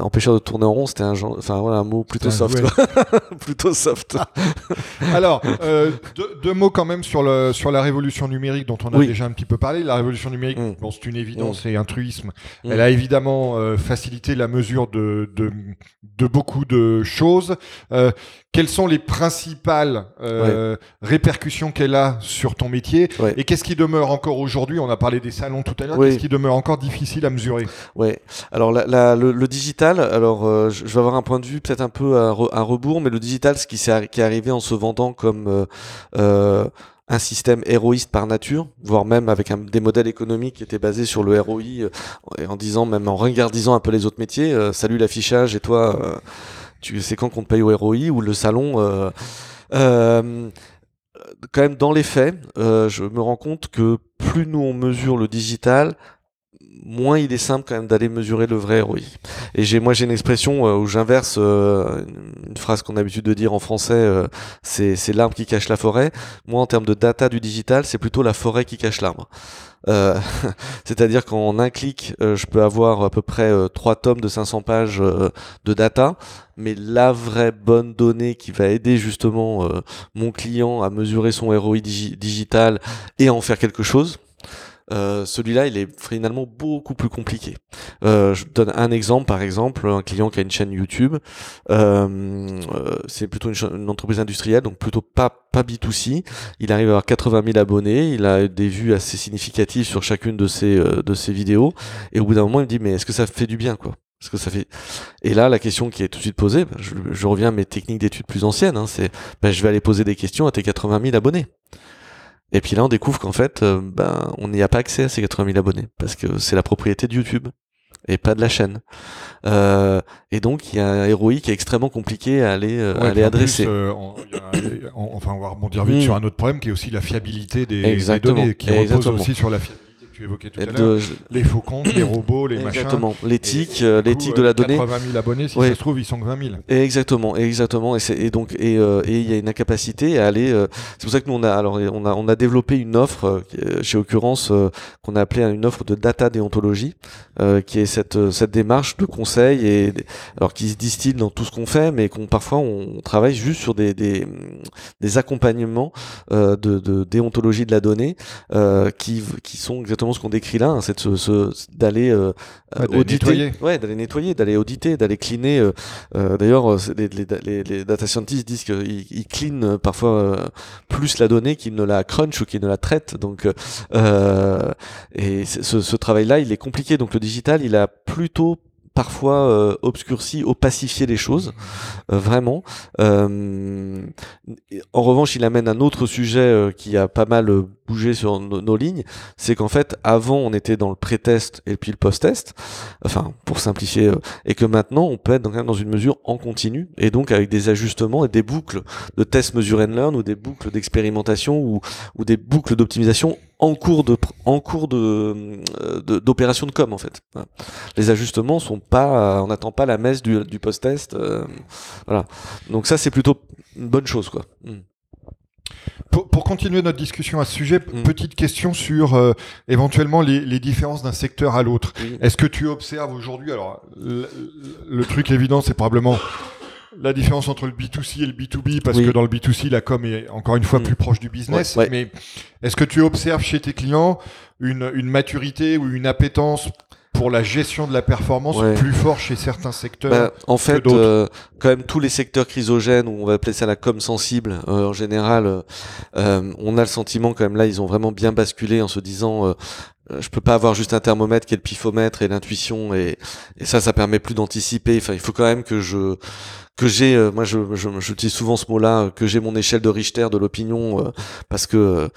C: empêcheurs de tourner en rond. C'était un genre, enfin voilà, un mot plutôt soft, plutôt soft.
B: Alors, euh, deux, deux mots quand même sur, le, sur la révolution numérique dont on a
C: Oui.
B: déjà un petit peu parlé. La révolution numérique,
C: Mm.
B: bon, c'est une évidence
C: Mm.
B: et un truisme.
C: Mm.
B: Elle a évidemment euh, facilité la mesure de, de, de beaucoup de choses. Euh, quelles sont les principales répercussions qu'elle a sur ton métier
C: Ouais.
B: Et qu'est-ce qui demeure encore aujourd'hui? On a parlé des salons tout à l'heure.
C: Oui.
B: Qu'est-ce qui demeure encore difficile à mesurer?
C: Ouais. Alors la, la- le, le digital, alors euh, je, vais avoir un point de vue peut-être un peu à, re- à rebours, mais le digital, ce qui, arri- qui est arrivé en se vendant comme euh, euh, un système héroïste par nature, voire même avec des modèles économiques qui étaient basés sur le ROI, et en disant même en regardisant un peu les autres métiers, salut l'affichage et toi, tu sais quand qu'on te paye au ROI ou le salon. quand même dans les faits, je me rends compte que plus nous on mesure le digital, moins il est simple quand même d'aller mesurer le vrai ROI. Et j'ai moi j'ai une expression euh, où j'inverse euh, une- phrase qu'on a l'habitude de dire en français, euh, c'est c'est l'arbre qui cache la forêt. Moi en termes de data du digital, c'est plutôt la forêt qui cache l'arbre. C'est-à-dire qu'en un clic, je peux avoir à peu près trois tomes de 500 pages de data, mais la vraie bonne donnée qui va aider justement mon client à mesurer son ROI digi- digital et à en faire quelque chose, euh, celui-là, il est finalement beaucoup plus compliqué. Euh, je donne un exemple, par exemple, un client qui a une chaîne YouTube, euh, euh, c'est plutôt une, entreprise industrielle, donc plutôt pas, pas B2C. Il arrive à avoir 80 000 abonnés, il a des vues assez significatives sur chacune de ses, euh, de ses vidéos, et au bout d'un moment, il me dit, mais est-ce que ça fait du bien, quoi? Est-ce que ça fait? Et là, la question qui est tout de suite posée, bah, je, je reviens à mes techniques d'études plus anciennes, hein, c'est, bah, je vais aller poser des questions à tes 80 000 abonnés. Et puis là, on découvre qu'en fait, euh, ben, on n'y a pas accès à ces 80 000 abonnés parce que c'est la propriété de YouTube et pas de la chaîne. Euh, et donc, il y a un ROI qui est extrêmement compliqué à aller, euh, à aller
B: plus,
C: adresser.
B: euh, on- il y a- on- enfin, on va rebondir vite
C: Mm.
B: sur un autre problème qui est aussi la fiabilité des, données, qui repose aussi sur la fiabilité tu évoquais tout à l'heure. Les faux comptes, les robots, les machins.
C: exactement l'éthique, euh, l'éthique de la
B: euh,
C: donnée.
B: 80 000 abonnés, si
C: Ouais.
B: ça se trouve, ils sont que 20 000.
C: Et Exactement, exactement, et, c'est- et donc et euh, il y a une incapacité à aller. euh, c'est pour ça que nous on a alors on a on a développé une offre euh, chez Occurrence euh, qu'on a appelée une offre de data déontologie, euh, qui est cette euh, cette démarche de conseil et alors qui se distille dans tout ce qu'on fait, mais qu'on parfois on travaille juste sur des des, des accompagnements euh, de, de déontologie de la donnée euh, qui qui sont exactement ce qu'on décrit là, hein, c'est d'aller euh,
B: Ouais, d'aller
C: auditer,
B: nettoyer.
C: ouais, d'aller nettoyer, d'aller auditer, d'aller cleaner. euh, euh, D'ailleurs, euh, les, les, les, les data scientists disent qu'ils ils cleanent euh, parfois euh, plus la donnée qu'ils ne la crunch ou qu'ils ne la traitent. Donc, euh, euh, et ce travail-là, il est compliqué. Donc, le digital, il a plutôt parfois euh, obscurci, opacifié les choses, euh, vraiment. Euh, en revanche, il amène un autre sujet euh, qui a pas mal bougé sur nos- lignes, c'est qu'en fait, avant, on était dans le pré-test et puis le post-test, enfin, pour simplifier, et que maintenant, on peut être dans, une mesure en continu, et donc avec des ajustements et des boucles de test measure and learn, ou des boucles d'expérimentation, ou des boucles d'optimisation en cours de en cours de euh, de- d'opération de, com en fait. Voilà. Les ajustements sont pas, on n'attend pas la messe du, du post-test, euh, voilà. Donc ça c'est plutôt une bonne chose quoi. Mm.
B: Pour, pour continuer notre discussion à ce sujet, p-
C: Mm.
B: petite question sur euh, éventuellement les, les différences d'un secteur à l'autre.
C: Oui.
B: Est-ce que tu observes aujourd'hui, alors le, le truc évident, c'est probablement la différence entre le B2C et le B2B, parce
C: Oui.
B: que dans le B2C, la com est encore une fois
C: Mm.
B: plus proche du business.
C: Ouais, ouais.
B: Mais est-ce que tu observes chez tes clients une, une maturité ou une appétence pour la gestion de la performance
C: Ouais.
B: plus fort chez certains secteurs
C: Bah, en fait,
B: d'autres.
C: euh, quand même tous les secteurs chrysogènes, ou on va appeler ça la com sensible, euh, en général, euh, euh, on a le sentiment quand même là, ils ont vraiment bien basculé en se disant, euh, euh, je peux pas avoir juste un thermomètre qui est le pifomètre et l'intuition, et, et ça, ça permet plus d'anticiper. Enfin, il faut quand même que je que j'ai, euh, moi, je, je, j'utilise souvent ce mot-là, euh, que j'ai mon échelle de Richter de l'opinion, euh, parce que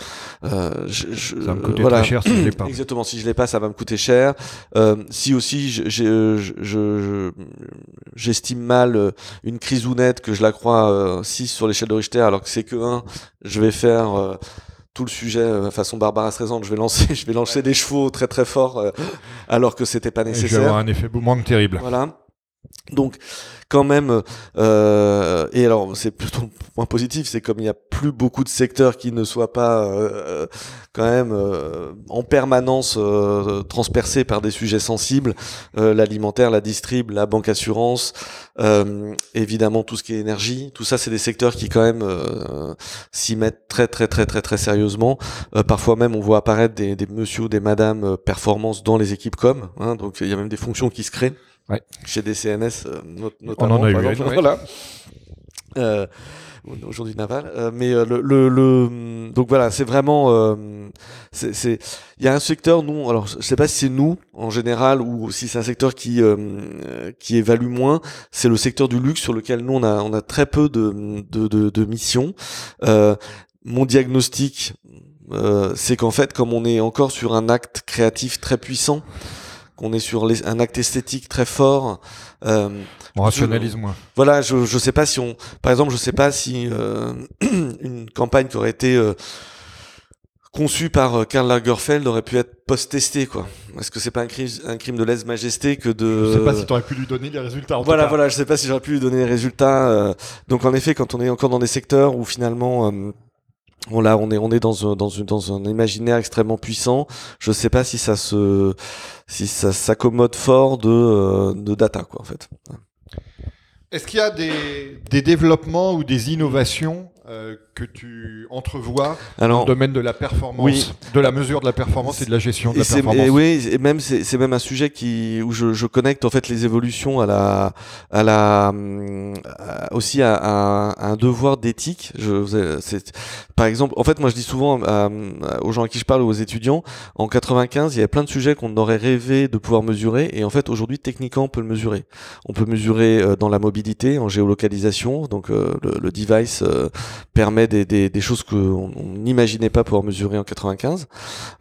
C: euh, je, je-
B: Ça va me coûter
C: voilà.
B: très cher si je l'ai pas.
C: Exactement, si je l'ai pas, ça va me coûter cher. Euh, si aussi je- je- je- je- j'estime mal une crisounette que je la crois euh, 6 sur l'échelle de Richter alors que c'est que 1, je vais faire euh, tout le sujet euh, façon Barbara Streisand, je vais lancer je vais lancer des chevaux très très fort euh, alors que c'était pas
B: Et Je vais
C: nécessaire.
B: avoir un effet boomerang terrible.
C: Voilà. Donc, quand même, euh, et alors c'est plutôt le point positif, c'est comme il n'y a plus beaucoup de secteurs qui ne soient pas euh, quand même euh, en permanence euh, transpercés par des sujets sensibles, euh, l'alimentaire, la distrib, la banque assurance, euh, évidemment tout ce qui est énergie, tout ça c'est des secteurs qui quand même euh, s'y mettent très très très très très sérieusement. Euh, parfois même on voit apparaître des, des monsieur ou des madame euh, performance dans les équipes com, hein, donc il y a même des fonctions qui se créent
B: Ouais.
C: chez des CNS euh, not-
B: On
C: notamment.
B: en a eu une,
C: exemple.
B: ouais.
C: Voilà. Euh, aujourd'hui naval Euh, mais euh, le, le, le- donc voilà c'est vraiment euh, c'est il y a un secteur nous alors je sais pas si c'est nous en général ou si c'est un secteur qui euh, euh, qui évalue moins c'est le secteur du luxe sur lequel nous on a on a très peu de de de, de missions euh, mon diagnostic euh, c'est qu'en fait comme on est encore sur un acte créatif très puissant qu'on est sur les- un acte esthétique très fort euh,
B: On rationalise moins.
C: voilà, je je sais pas si on, par exemple, je sais pas si euh, une campagne qui aurait été euh, conçue par euh, Karl Lagerfeld aurait pu être post-testée, quoi. Est-ce que c'est pas un crime, un crime de lèse-majesté que de
B: Je sais pas si tu aurais pu lui donner les résultats. En tout
C: voilà,
B: cas.
C: voilà, je sais pas si j'aurais pu lui donner les résultats. euh, donc en effet, quand on est encore dans des secteurs où finalement euh, on, est on est dans un, dans, une- dans un imaginaire extrêmement puissant. Je sais pas si ça se si ça s'accommode fort de euh, de data quoi en fait.
B: Est-ce qu'il y a des, des développements ou des innovations euh, que tu entrevois dans le domaine de la performance,
C: Oui.
B: de la mesure de la performance et de la gestion de
C: Et
B: la performance
C: et oui, et même c'est même un sujet qui où je, je connecte en fait les évolutions à la à la à- aussi à, à- à un devoir d'éthique. Par exemple en fait moi je dis souvent à- à- aux gens à qui je parle aux étudiants en 95 il y avait plein de sujets qu'on aurait rêvé de pouvoir mesurer et en fait aujourd'hui techniquement on peut le mesurer. On peut mesurer euh, dans la mobilité en géolocalisation donc euh, le, le device euh, permet des, des, des choses qu'on on n'imaginait pas pouvoir mesurer en 95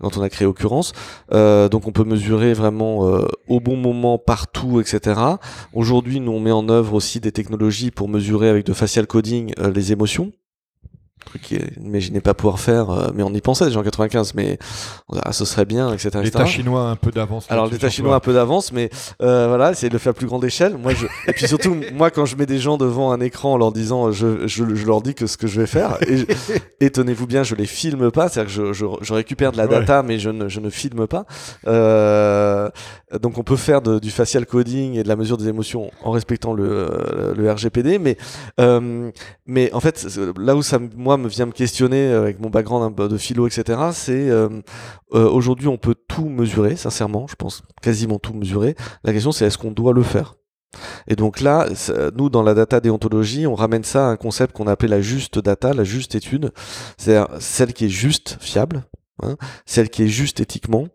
C: quand on a créé Occurrence. Euh, donc on peut mesurer vraiment euh, au bon moment, partout, etc. Aujourd'hui, nous on met en œuvre aussi des technologies pour mesurer avec de facial coding euh, les émotions. Truc qu'ils n'imaginaient pas pouvoir faire, euh, mais on y pensait déjà en 95, mais ah, ce serait bien, etc.
B: L'État chinois a un peu d'avance.
C: Alors l'État chinois a un peu d'avance, mais euh, voilà, essayer de le faire à plus grande échelle. Moi, je... et puis surtout, moi, quand je mets des gens devant un écran en leur disant, je, je, je leur dis que ce que je vais faire, et, tenez-vous bien, je les filme pas, c'est-à-dire que je, je, récupère de la data, mais je ne, je ne filme pas. Euh, donc on peut faire de, du facial coding et de la mesure des émotions en respectant le, le RGPD, mais euh, mais en fait, là où ça, moi, me vient me questionner avec mon background de philo, etc., c'est euh, euh, aujourd'hui on peut tout mesurer, sincèrement, je pense quasiment tout mesurer. La question c'est est-ce qu'on doit le faire? Et donc là, nous, dans la data déontologie, on ramène ça à un concept qu'on a appelé la juste data, la juste étude, c'est celle qui est juste fiable, hein, celle qui est juste éthiquement,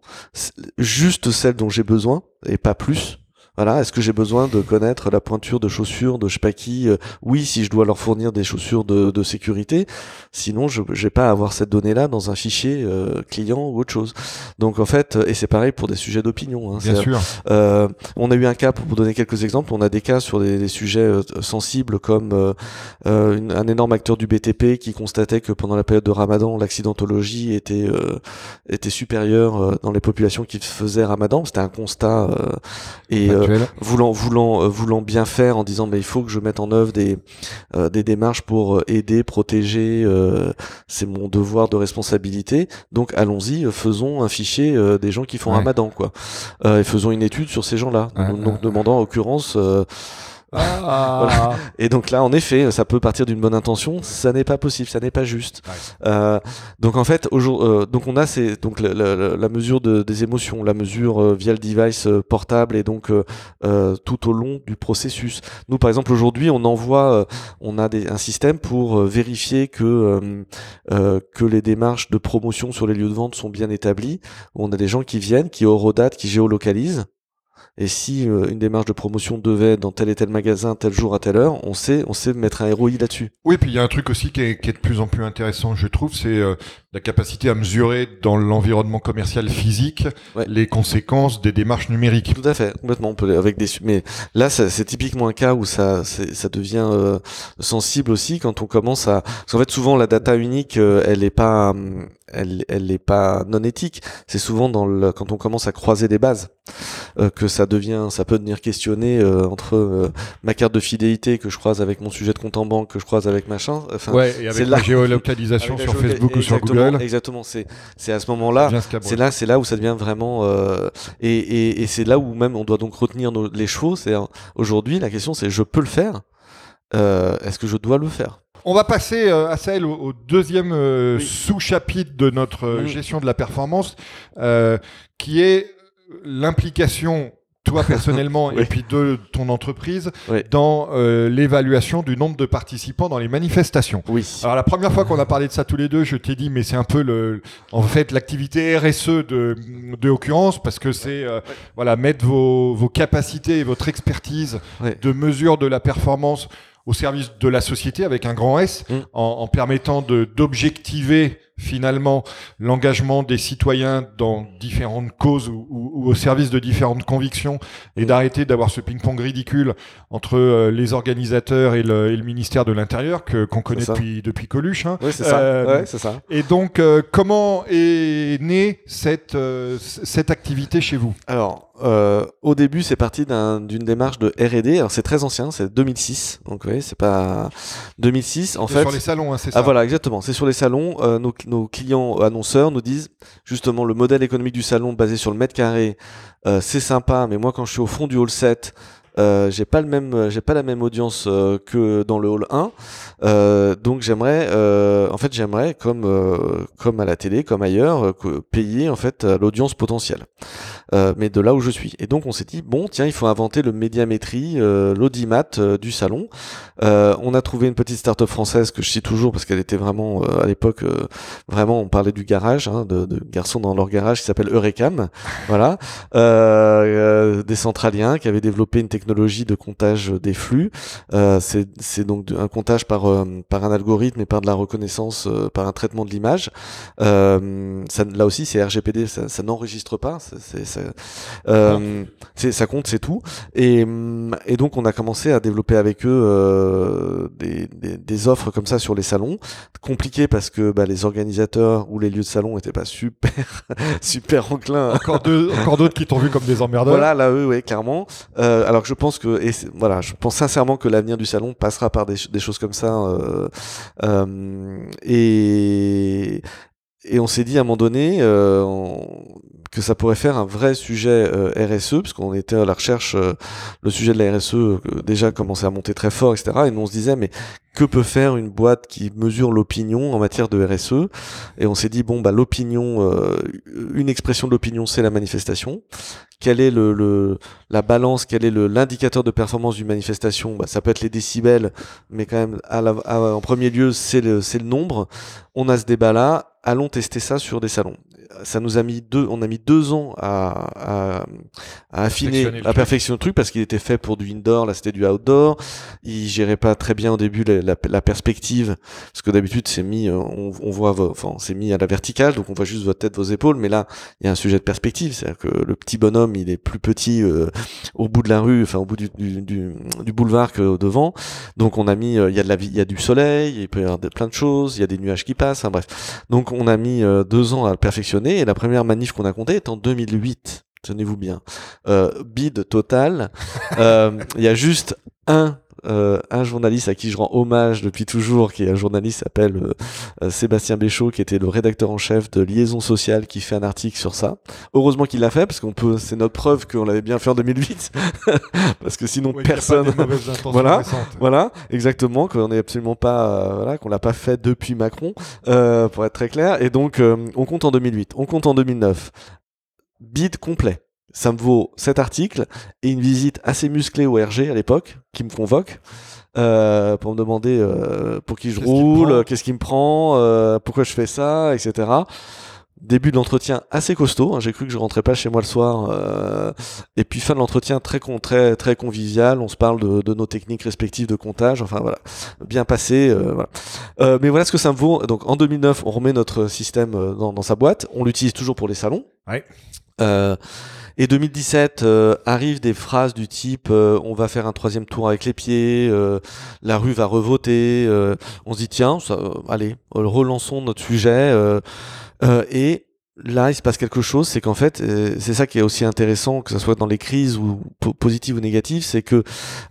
C: juste celle dont j'ai besoin, et pas plus, voilà, est-ce que j'ai besoin de connaître la pointure de chaussures de je sais pas qui euh, Oui, si je dois leur fournir des chaussures de, de sécurité. Sinon, je n'ai pas à avoir cette donnée-là dans un fichier euh, client ou autre chose. Donc en fait, et c'est pareil pour des sujets d'opinion.
B: Hein, Bien sûr.
C: Euh, on a eu un cas pour vous donner quelques exemples. On a des cas sur des, des sujets euh, sensibles comme une, un énorme acteur du BTP qui constatait que pendant la période de Ramadan, l'accidentologie était était supérieure dans les populations qui faisaient Ramadan. C'était un constat et voulant voulant euh, voulant bien faire en disant mais il faut que je mette en œuvre des euh, des démarches pour euh, aider protéger c'est mon devoir de responsabilité. Donc allons-y faisons un fichier des gens qui font Ramadan quoi. Et faisons une étude sur ces gens-là. Donc, demandant en l'occurrence
B: ah.
C: Et donc là, en effet, ça peut partir d'une bonne intention, ça n'est pas possible, ça n'est pas juste. Euh, donc en fait, euh, donc on a ces, donc la, la, la mesure de, des émotions, la mesure euh, via le device euh, portable et donc euh, tout au long du processus. Nous, par exemple, aujourd'hui, on envoie, on a des, un système pour vérifier que que les démarches de promotion sur les lieux de vente sont bien établies. On a des gens qui viennent, qui horodatent, qui géolocalisent et si euh, une démarche de promotion devait dans tel et tel magasin, tel jour à telle heure, on sait, on sait mettre un ROI là-dessus.
B: Oui, puis il y a un truc aussi qui est, qui est, de plus en plus intéressant, je trouve, c'est euh, la capacité à mesurer dans l'environnement commercial physique les conséquences des démarches numériques.
C: Tout à fait, complètement. On peut avec des, mais là, c'est typiquement un cas où ça, ça devient euh, sensible aussi quand on commence à. Parce qu'en fait, souvent la data unique, elle est pas, elle, elle est pas non éthique. C'est souvent dans le, quand on commence à croiser des bases que ça devient, ça peut devenir questionné euh, entre euh, ma carte de fidélité que je croise avec mon sujet de compte en banque que je croise avec machin.
B: Enfin, ouais, et avec la géolocalisation sur Facebook ou sur Google.
C: Exactement, c'est à ce moment-là, c'est là, c'est là où ça devient vraiment euh, et, et, et c'est là où même on doit donc retenir nos, les chevaux. C'est aujourd'hui la question, c'est je peux le faire. Est-ce que je dois le faire?
B: On va passer à Sahel au, deuxième sous-chapitre de notre gestion de la performance, qui est l'implication toi personnellement et puis de ton entreprise dans euh, l'évaluation du nombre de participants dans les manifestations.
C: Oui.
B: Alors la première fois qu'on a parlé de ça tous les deux, je t'ai dit mais c'est un peu le en fait l'activité RSE de de occurrence parce que c'est euh, voilà mettre vos vos capacités et votre expertise de mesure de la performance au service de la société avec un grand S mm. en, en permettant de d'objectiver finalement l'engagement des citoyens dans différentes causes ou, ou, au service de différentes convictions et d'arrêter d'avoir ce ping-pong ridicule entre euh, les organisateurs et le, et le ministère de l'Intérieur que qu'on connaît depuis depuis Coluche. Hein.
C: Oui, c'est ça. Euh, ouais, ça.
B: Et donc, euh, comment est née cette cette activité chez vous?
C: Alors, euh, au début, c'est parti d'une démarche de R&D. Alors c'est très ancien, c'est 2006. Donc oui, c'est pas 2006. En fait,
B: sur les salons, hein, c'est
C: ah,
B: ça.
C: Ah voilà, exactement. C'est sur les salons. Euh, nos, nos, clients annonceurs nous disent justement le modèle économique du salon basé sur le mètre carré, euh, c'est sympa, mais moi quand je suis au fond du hall 7 euh, j'ai pas le même, j'ai pas la même audience euh, que dans le hall 1. Euh, donc j'aimerais, euh, en fait, j'aimerais comme comme à la télé, comme ailleurs, payer en fait l'audience potentielle. mais de là où je suis. Et donc on s'est dit bon, tiens, il faut inventer le médiamétrie, l'audimat du salon. on a trouvé une petite start-up française que je cite toujours parce qu'elle était vraiment à l'époque vraiment, on parlait du garage, hein, de, de, garçons dans leur garage qui s'appelle Eurecam, voilà, des centraliens qui avaient développé une technologie technologie de comptage des flux. Euh, c'est donc un comptage par, euh, par un algorithme et par de la reconnaissance, euh, par un traitement de l'image. Là aussi, c'est RGPD, ça, ça n'enregistre pas. C'est ça, ça compte, c'est tout. Et, et donc, on a commencé à développer avec eux des, des, des, offres comme ça sur les salons. Compliqué parce que bah, les organisateurs ou les lieux de salon n'étaient pas super, super enclins.
B: Encore d'autres qui t'ont vu comme des emmerdeurs.
C: Voilà, là, eux, ouais, clairement. Alors, je pense que, et voilà, je pense sincèrement que l'avenir du salon passera par des, des choses comme ça. Euh, euh, et et on s'est dit à un moment donné euh, que ça pourrait faire un vrai sujet euh, RSE, parce qu'on était à la recherche, euh, le sujet de la RSE euh, déjà commençait à monter très fort, etc. Et nous on se disait, mais que peut faire une boîte qui mesure l'opinion en matière de RSE Et on s'est dit, bon, bah l'opinion, une expression de l'opinion, c'est la manifestation. Quelle est le, le la balance Quel est l'indicateur de performance d'une manifestation? Bah, Ça peut être les décibels, mais quand même, à la, en premier lieu, c'est le, le nombre. On a ce débat-là allons tester ça sur des salons. Ça nous a mis deux, on a mis deux ans à, à, à affiner, à perfectionner le truc parce qu'il était fait pour du indoor, là c'était du outdoor. Il gérait pas très bien au début la, la, perspective parce que d'habitude c'est mis, euh, on, on voit, enfin c'est mis à la verticale, donc on voit juste votre tête, vos épaules. Mais là, il y a un sujet de perspective, c'est-à-dire que le petit bonhomme, il est plus petit euh, au bout de la rue, enfin au bout du, du, du, du boulevard que devant. Donc on a mis, euh, il y a de la, il y a du soleil, il peut y avoir plein de choses, il y a des nuages qui passent, hein, bref. Donc on a mis deux ans à le et la première manif qu'on a comptée est en 2008 tenez-vous bien. Euh, bid total. Euh, il y a juste un euh, un journaliste à qui je rends hommage depuis toujours, qui est un journaliste qui s'appelle euh, euh, Sébastien Béchaud, qui était le rédacteur en chef de Liaison Sociale, qui fait un article sur ça. Heureusement qu'il l'a fait, parce qu'on peut, c'est notre preuve qu'on l'avait bien fait en 2008, parce que sinon personne. voilà, voilà, exactement, qu'on n'est absolument pas, voilà, qu'on l'a pas fait depuis Macron, pour être très clair. Et donc, on compte en 2008, on compte en 2009. Bid complet ça me vaut cet article et une visite assez musclée au RG à l'époque qui me convoque euh, pour me demander euh, pour qui je roule, qu'est-ce qui me prend, euh, pourquoi je fais ça, etc. Début de l'entretien assez costaud, hein, j'ai cru que je rentrais pas chez moi le soir. Et puis fin de l'entretien très, très très convivial, on se parle de, de, nos techniques respectives de comptage, enfin voilà, bien passé. Voilà. Mais voilà ce que ça me vaut. Donc en 2009, on remet notre système dans, dans sa boîte, on l'utilise toujours pour les salons.
B: Ouais.
C: Et 2017 euh, arrivent des phrases du type euh, on va faire un troisième tour avec les pieds, euh, la rue va revoter. on se dit tiens, allez, relançons notre sujet. et là, il se passe quelque chose, c'est qu'en fait, euh, c'est ça qui est aussi intéressant, que ce soit dans les crises ou positives ou négatives, c'est que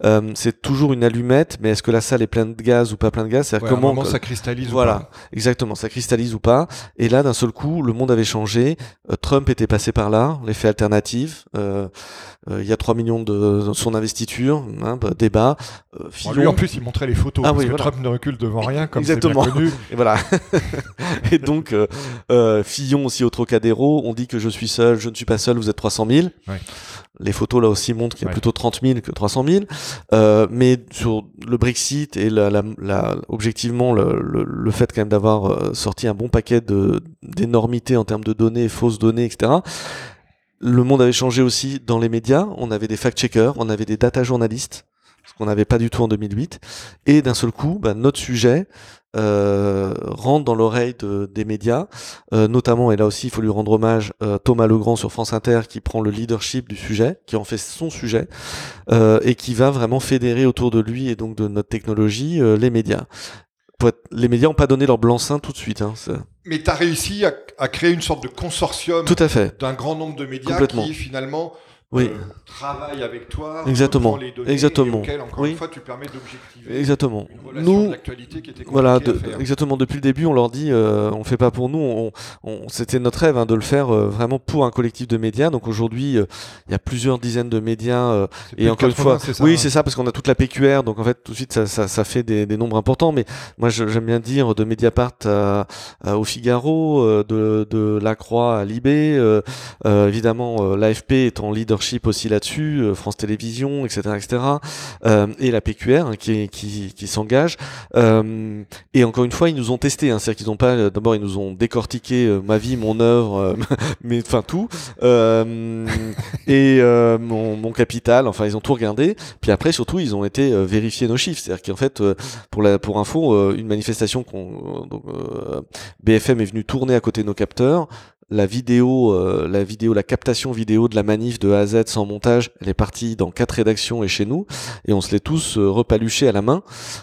C: euh, c'est toujours une allumette, mais est-ce que la salle est pleine de gaz ou pas pleine de gaz?
B: C'est comment ça cristallise
C: Voilà,
B: ou pas.
C: exactement, ça cristallise ou pas. Et là, d'un seul coup, le monde avait changé. Euh, Trump était passé par là, l'effet alternatif. il y a 3 millions de, son investiture, hein, bah, débat.
B: lui, en plus, il montrait les photos, ah parce que Trump ne recule devant rien, comme c'est connu.
C: Et voilà. et donc, Fillon aussi Trocadéro, on dit que je suis seul, je ne suis pas seul, vous êtes 300 000. Les photos là aussi montrent qu'il y a plutôt 30 000 que 300 000. Euh, mais sur le Brexit et la, la, objectivement le, le, fait quand même d'avoir euh, sorti un bon paquet d'énormités en termes de données, fausses données, etc. Le monde avait changé aussi dans les médias. On avait des fact-checkers, on avait des data journalistes, ce qu'on n'avait pas du tout en 2008. Et d'un seul coup, bah, notre sujet, euh, rentre dans l'oreille de, des médias, euh, notamment, et là aussi il faut lui rendre hommage, euh, Thomas Legrand sur France Inter qui prend le leadership du sujet, qui en fait son sujet, euh, et qui va vraiment fédérer autour de lui et donc de notre technologie euh, les médias. les médias n'ont pas donné leur blanc-seing tout de suite. Hein,
B: Mais tu as réussi à, à, créer une sorte de consortium
C: tout à fait.
B: d'un grand nombre de médias qui finalement
C: oui.
B: Euh, travaille avec toi,
C: exactement,
B: les données
C: exactement.
B: Auxquelles, encore
C: oui.
B: une fois, tu permets d'objectiver
C: exactement.
B: Une
C: nous,
B: qui était
C: voilà, de, exactement. Depuis le début, on leur dit, euh, on le fait pas pour nous. On, on, C'était notre rêve hein, de le faire euh, vraiment pour un collectif de médias. Donc aujourd'hui, euh, il y a plusieurs dizaines de médias. Euh, et encore une fois, oui, hein. c'est ça, parce qu'on a toute la PQR. Donc en fait, tout de suite, ça, ça, ça fait des, des, nombres importants. Mais moi, j'aime bien dire de Mediapart à, à, au Figaro, de, de La Croix à Libé, évidemment, l'AFP est en leader aussi là-dessus, euh, France Télévisions, etc., etc., euh, et la PQR hein, qui, qui, s'engage. Euh, et encore une fois, ils nous ont testé, hein, c'est-à-dire qu'ils ont pas, d'abord ils nous ont décortiqué ma vie, mon œuvre, mais enfin tout, et mon, mon, capital, enfin ils ont tout regardé. Puis après, surtout, ils ont été vérifier nos chiffres, c'est-à-dire qu'en fait, pour la, pour info, une manifestation qu'on, BFM est venu tourner à côté de nos capteurs la vidéo, euh, la vidéo, la captation vidéo de la manif de A à Z sans montage, elle est partie dans quatre rédactions et chez nous, et on se l'est tous euh, repaluchés à la main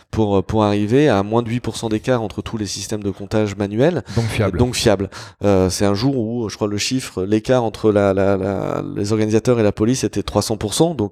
C: pour euh, pour arriver à moins de 8% d'écart entre tous les systèmes de comptage manuels.
B: Donc fiable.
C: Donc fiable. c'est un jour où, je crois, le chiffre, l'écart entre la, la, les organisateurs et la police était 300%. Donc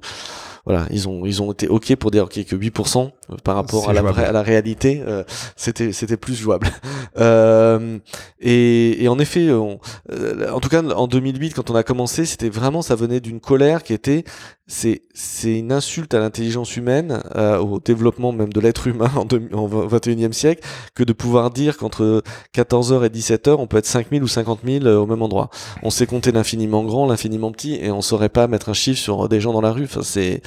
C: voilà, ils ont ils ont été ok pour dire ok que 8% euh, par rapport à la, à la réalité, euh, c'était c'était plus jouable. euh, et, et, en effet, on, euh, en tout cas en 2008 quand on a commencé, c'était vraiment ça venait d'une colère qui était c'est c'est une insulte à l'intelligence humaine, au développement même de l'être humain en, en 21e siècle, que de pouvoir dire qu'entre 14h et 17h, on peut être 5000 ou 50 000 au même endroit. On sait compter l'infiniment grand, l'infiniment petit, et on saurait pas mettre un chiffre sur des gens dans la rue. Enfin, c'est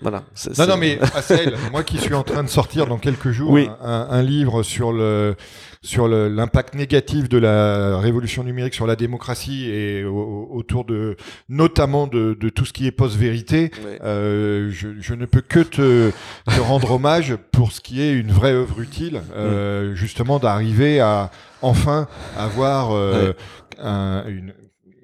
C: voilà.
B: Non, non, mais Assel, moi qui suis en train de sortir dans quelques jours un, livre sur le sur l'impact négatif de la révolution numérique sur la démocratie et autour de notamment de, de, tout ce qui est post-vérité, euh, je, je, ne peux que te, te, rendre hommage pour ce qui est une vraie œuvre utile, euh, justement d'arriver à enfin avoir euh, un, une,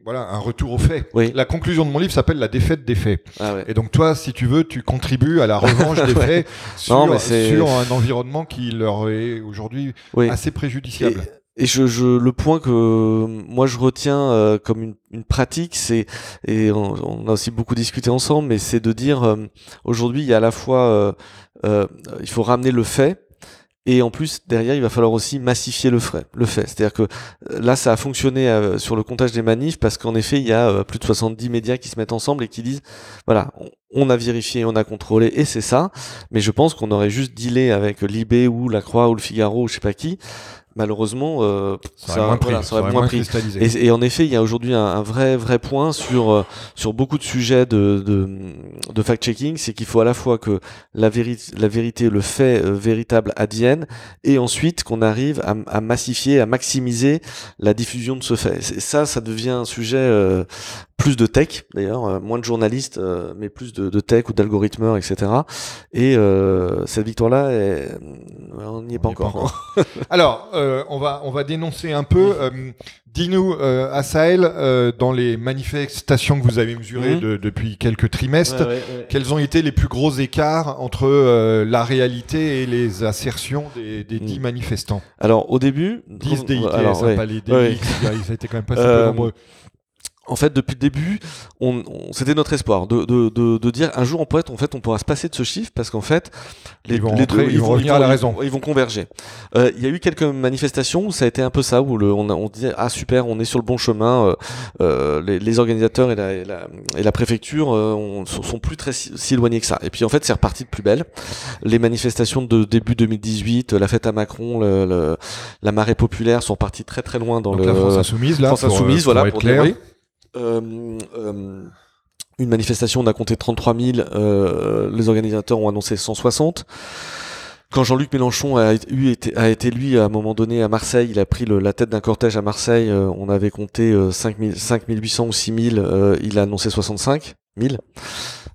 B: voilà, un retour aux faits.
C: Oui.
B: La conclusion de mon livre s'appelle La défaite des faits.
C: Ah ouais.
B: Et donc toi, si tu veux, tu contribues à la revanche des faits sur, sur, un environnement qui leur est aujourd'hui assez préjudiciable.
C: Et, je, je, le point que moi je retiens euh, comme une, une pratique, c'est et on, a aussi beaucoup discuté ensemble, mais c'est de dire euh, aujourd'hui il y a à la fois euh, il faut ramener le fait, et en plus, derrière, il va falloir aussi massifier le, frais, le fait. C'est-à-dire que euh, là, ça a fonctionné euh, sur le comptage des manifs parce qu'en effet, il y a euh, plus de 70 médias qui se mettent ensemble et qui disent, voilà, on, a vérifié, on a contrôlé et c'est ça. Mais je pense qu'on aurait juste dealé avec Libé ou La Croix ou Le Figaro ou je sais pas qui malheureusement, euh,
B: ça, aurait moins pris.
C: ça aurait moins pris. Et, et, en effet, il y a aujourd'hui un, un, vrai vrai point sur euh, sur beaucoup de sujets de de, de fact-checking, c'est qu'il faut à la fois que la vérité, la vérité, le fait euh, véritable advienne, et ensuite qu'on arrive à, à, massifier, à maximiser la diffusion de ce fait. Ça, ça devient un sujet euh, plus de tech d'ailleurs, euh, moins de journalistes, euh, mais plus de, de tech ou d'algorithmeurs, etc. Et euh, cette victoire-là, on n'y est pas encore.
B: Alors, on va on va dénoncer un peu. Dis-nous, euh, à Sahel, dans les manifestations que vous avez mesurées mhm. depuis quelques trimestres, quels ont été les plus gros écarts entre la réalité et les assertions des, des dix mhm. manifestants?
C: Alors, au début...
B: 10 DIT, alors, pas les DIT, ça a été quand même pas super nombreux
C: en fait, depuis le début, on, c'était notre espoir de, de, de, de, dire un jour on pourrait, en fait, on pourra se passer de ce chiffre parce qu'en fait,
B: les, vont les deux, ils, vont revenir à la raison.
C: Ils, vont converger. Euh, il y a eu quelques manifestations où ça a été un peu ça, où le, on, on disait ah super, on est sur le bon chemin. Euh, euh les, les, organisateurs et la, et la, et la préfecture euh, on, sont plus très si, éloignés que ça. Et puis en fait, c'est reparti de plus belle. Les manifestations de début 2018, la fête à Macron, le, le, la marée populaire sont partis très très loin dans
B: Donc
C: le.
B: La France insoumise là.
C: France insoumise, voilà, pour, pour euh, euh, une manifestation, on a compté 33 000, euh, les organisateurs ont annoncé 160. Quand Jean-Luc Mélenchon a, été, lui à un moment donné à Marseille, il a pris la tête d'un cortège à Marseille, on avait compté 5 5800 ou 6000, il a annoncé 65 000.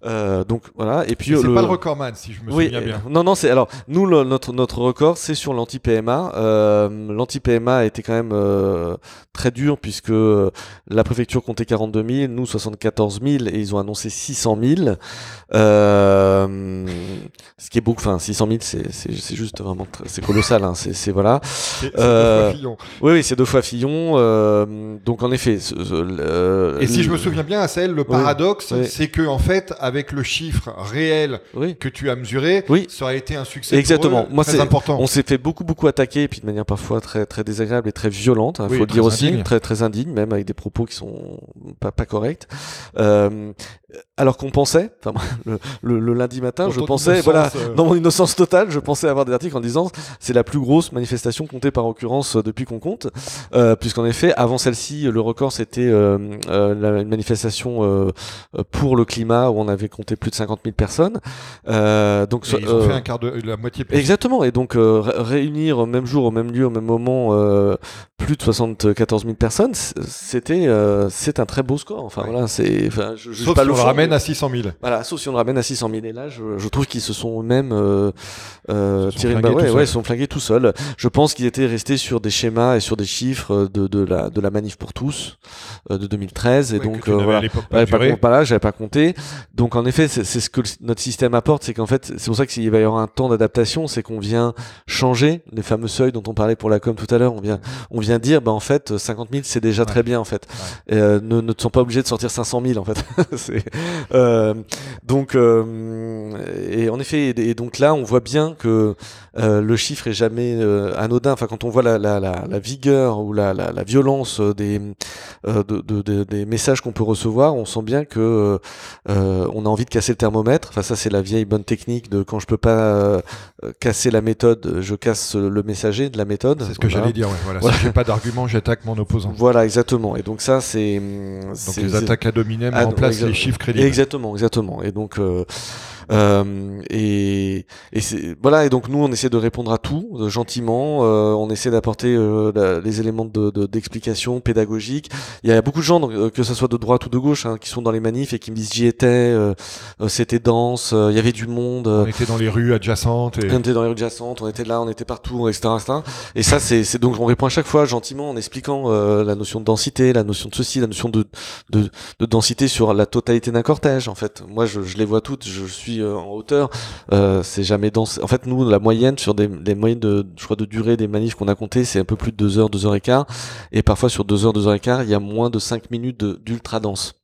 C: Euh, donc voilà. Et puis
B: c'est pas le recordman si je me souviens bien.
C: Non non c'est alors nous notre notre record c'est sur l'anti PMA. Euh, l'anti PMA a été quand même euh, très dur puisque euh, la préfecture comptait 42 000, nous 74 000 et ils ont annoncé 600 000. Euh, ce qui est beaucoup. Enfin 600 000 c'est c'est c'est juste vraiment c'est colossal. Hein, c'est voilà.
B: C'est deux fois Fillon.
C: Oui oui c'est deux fois Fillon. donc en effet.
B: et si je me souviens bien, Celle le paradoxe c'est que en fait avec le chiffre réel que tu as mesuré,
C: oui.
B: ça aurait été un succès
C: Exactement.
B: Moi, très important.
C: On s'est fait beaucoup beaucoup attaquer et puis de manière parfois très très désagréable et très violente. Il hein, faut le dire aussi, très très indigne, même avec des propos qui sont pas pas corrects. Euh, alors qu'on pensait, enfin, le, le, le, lundi matin,
B: Dans
C: je pensais,
B: innocence,
C: voilà,
B: euh.
C: dans mon innocence totale, je pensais avoir des articles en disant c'est la plus grosse manifestation comptée par occurrence euh, depuis qu'on compte, euh, puisqu'en effet, avant celle-ci, le record c'était la, une manifestation pour le climat où on avait compté plus de 50 000 personnes. Euh, donc,
B: Et ils ont
C: euh,
B: fait un quart de la moitié plus.
C: Exactement, et donc euh, ré- réunir au même jour, au même lieu, au même moment, euh, plus de 74 000 personnes, c'était euh, c'est un très beau score. Enfin voilà, c'est, enfin, je,
B: Sauf
C: pas
B: si on le
C: fond,
B: ramène
C: mais-
B: à 600 000.
C: voilà, sauf si on le ramène à 600 000. Et là, je, je trouve qu'ils se sont même euh, euh, tirés ouais, ouais, ils sont flingués tout seuls. Je pense qu'ils étaient restés sur des schémas et sur des chiffres de, de la de la manif pour tous euh, de 2013. Et
B: Ouais,
C: donc euh, voilà.
B: pas
C: pas là, j'avais pas compté. Donc en effet, c'est ce que le- notre système apporte, c'est qu'en fait, c'est pour ça qu'il va y avoir un temps d'adaptation, c'est qu'on vient changer les fameux seuils dont on parlait pour la com tout à l'heure. On vient, on vient dire, bah en fait, 50 000 c'est déjà
B: Ouais.
C: très bien en fait. Et, euh, ne, ne te sont pas obligés de sortir 500 000 en fait. C'est, euh, donc euh, et en effet, et, et donc là, on voit bien que euh, le chiffre est jamais anodin. Enfin, quand on voit la, la, la, la vigueur ou la, violence des de, de- de- des messages qu'on peut recevoir, on sent bien que euh, on a envie de casser le thermomètre. Enfin, ça, c'est la vieille bonne technique de quand je peux pas euh, casser la méthode, je casse le messager de la méthode.
B: C'est ce que
C: Voilà.
B: j'allais dire. ouais, voilà.
C: Voilà.
B: Si j'ai pas d'argument, j'attaque mon opposant.
C: Voilà, exactement. Et donc ça, c'est
B: Donc les attaques à dominem
C: Ah,
B: remplacent les chiffres crédibles.
C: Exactement, exactement. Et donc, euh, euh, et, et voilà. Et donc nous, on essaie de répondre à tout euh, gentiment. euh, on essaie d'apporter euh, les éléments de de- d'explication pédagogique. Il y a beaucoup de gens, donc, euh, que ce soit de droite ou de gauche, hein, qui sont dans les manifs et qui me disent j'y étais, c'était dense, euh, il y avait du monde.
B: On était dans les rues adjacentes. Et...
C: on était dans les rues adjacentes, on était là, on était partout, etc. etc. Et ça, c'est c'est- donc on répond à chaque fois gentiment en expliquant euh, la notion de densité, la notion de ceci, la notion de, de, de densité sur la totalité d'un cortège. En fait, moi, je, je les vois toutes. Je suis euh, en hauteur. Euh, c'est jamais dense. En fait, nous, la moyenne sur des, des moyennes de, je crois, de durée des manifs qu'on a compté, c'est un peu plus de deux heures, deux heures et quart. Et parfois sur deux heures, deux heures et quart, il y a moins de cinq minutes de- d'ultra dense.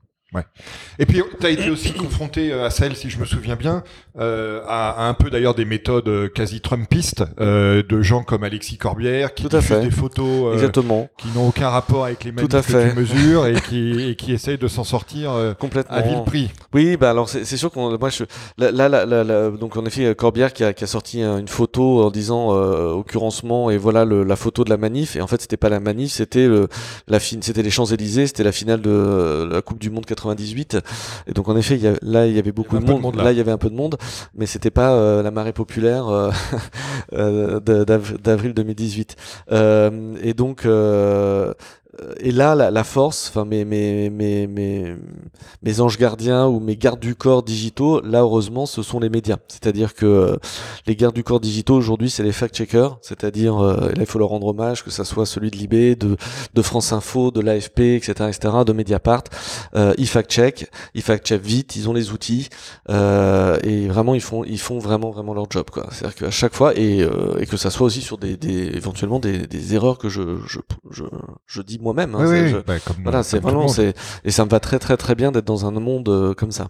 B: Et puis, tu as été aussi confronté euh, à celle, si je me souviens bien, euh, à, à un peu d'ailleurs des méthodes euh, quasi Trumpistes euh, de gens comme Alexis Corbière qui
C: Tout à
B: diffusent
C: fait.
B: des photos euh,
C: Exactement,
B: qui n'ont aucun rapport avec les
C: à
B: que tu mesures et qui, et qui essayent de s'en sortir
C: complètement.
B: à vil prix.
C: Oui, bah alors c'est sûr qu'on moi je là là, là, là, là, donc en effet Corbière qui a, qui a sorti une photo en disant occurancement et voilà le, la photo de la manif et en fait c'était pas la manif c'était la c'était les Champs Élysées c'était la finale de la Coupe du Monde 98 et donc en effet il y a, là il y avait beaucoup
B: y
C: de
B: avait
C: monde,
B: de monde, là.
C: là il y avait un peu de monde mais c'était pas euh, la marée populaire euh, euh, d'avril 2018 Euh, et donc euh, et là, la, la force, enfin mes, mes, mes, mes, mes anges gardiens ou mes gardes du corps digitaux, là heureusement, ce sont les médias. C'est-à-dire que euh, les gardes du corps digitaux aujourd'hui, c'est les fact-checkers, c'est-à-dire euh, là il faut leur rendre hommage, que ça soit celui de Libé, de, de France Info, de l'AFP, etc., etc., de Mediapart. Euh, ils fact-check, ils fact-check vite, ils ont les outils euh, et vraiment ils font, ils font vraiment vraiment leur job. C'est-à-dire qu'à chaque fois et, euh, et que ça soit aussi sur des, des éventuellement des, des erreurs que je je, je, je dis moi-même. hein.
B: Oui,
C: C'est-
B: oui,
C: je-
B: bah,
C: voilà, c'est vraiment, c'est et ça me va très très très bien d'être dans un monde euh, comme ça.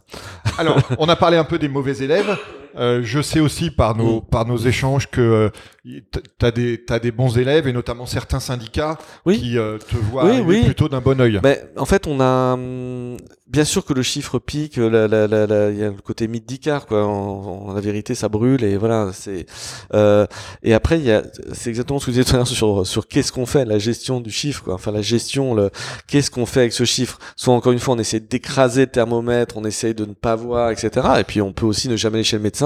B: Alors, on a parlé un peu des mauvais élèves. Euh, je sais aussi par nos, par nos échanges que euh, tu as des, t'as des bons élèves et notamment certains syndicats
C: Oui.
B: qui euh, te voient
C: Oui,
B: arriver
C: oui.
B: plutôt d'un bon œil.
C: Mais en fait, on a hum, bien sûr que le chiffre pique, il y a le côté mythe d'Icare, quoi. En, en- la vérité, ça brûle et voilà. C'est euh, et après, il c'est exactement ce que vous disiez tout à l'heure sur sur qu'est-ce qu'on fait, la gestion du chiffre, quoi. Enfin, la gestion, le qu'est-ce qu'on fait avec ce chiffre? Soit encore une fois, on essaie d'écraser le thermomètre, on essaye de ne pas voir, etc. Et puis, on peut aussi ne jamais aller chez le médecin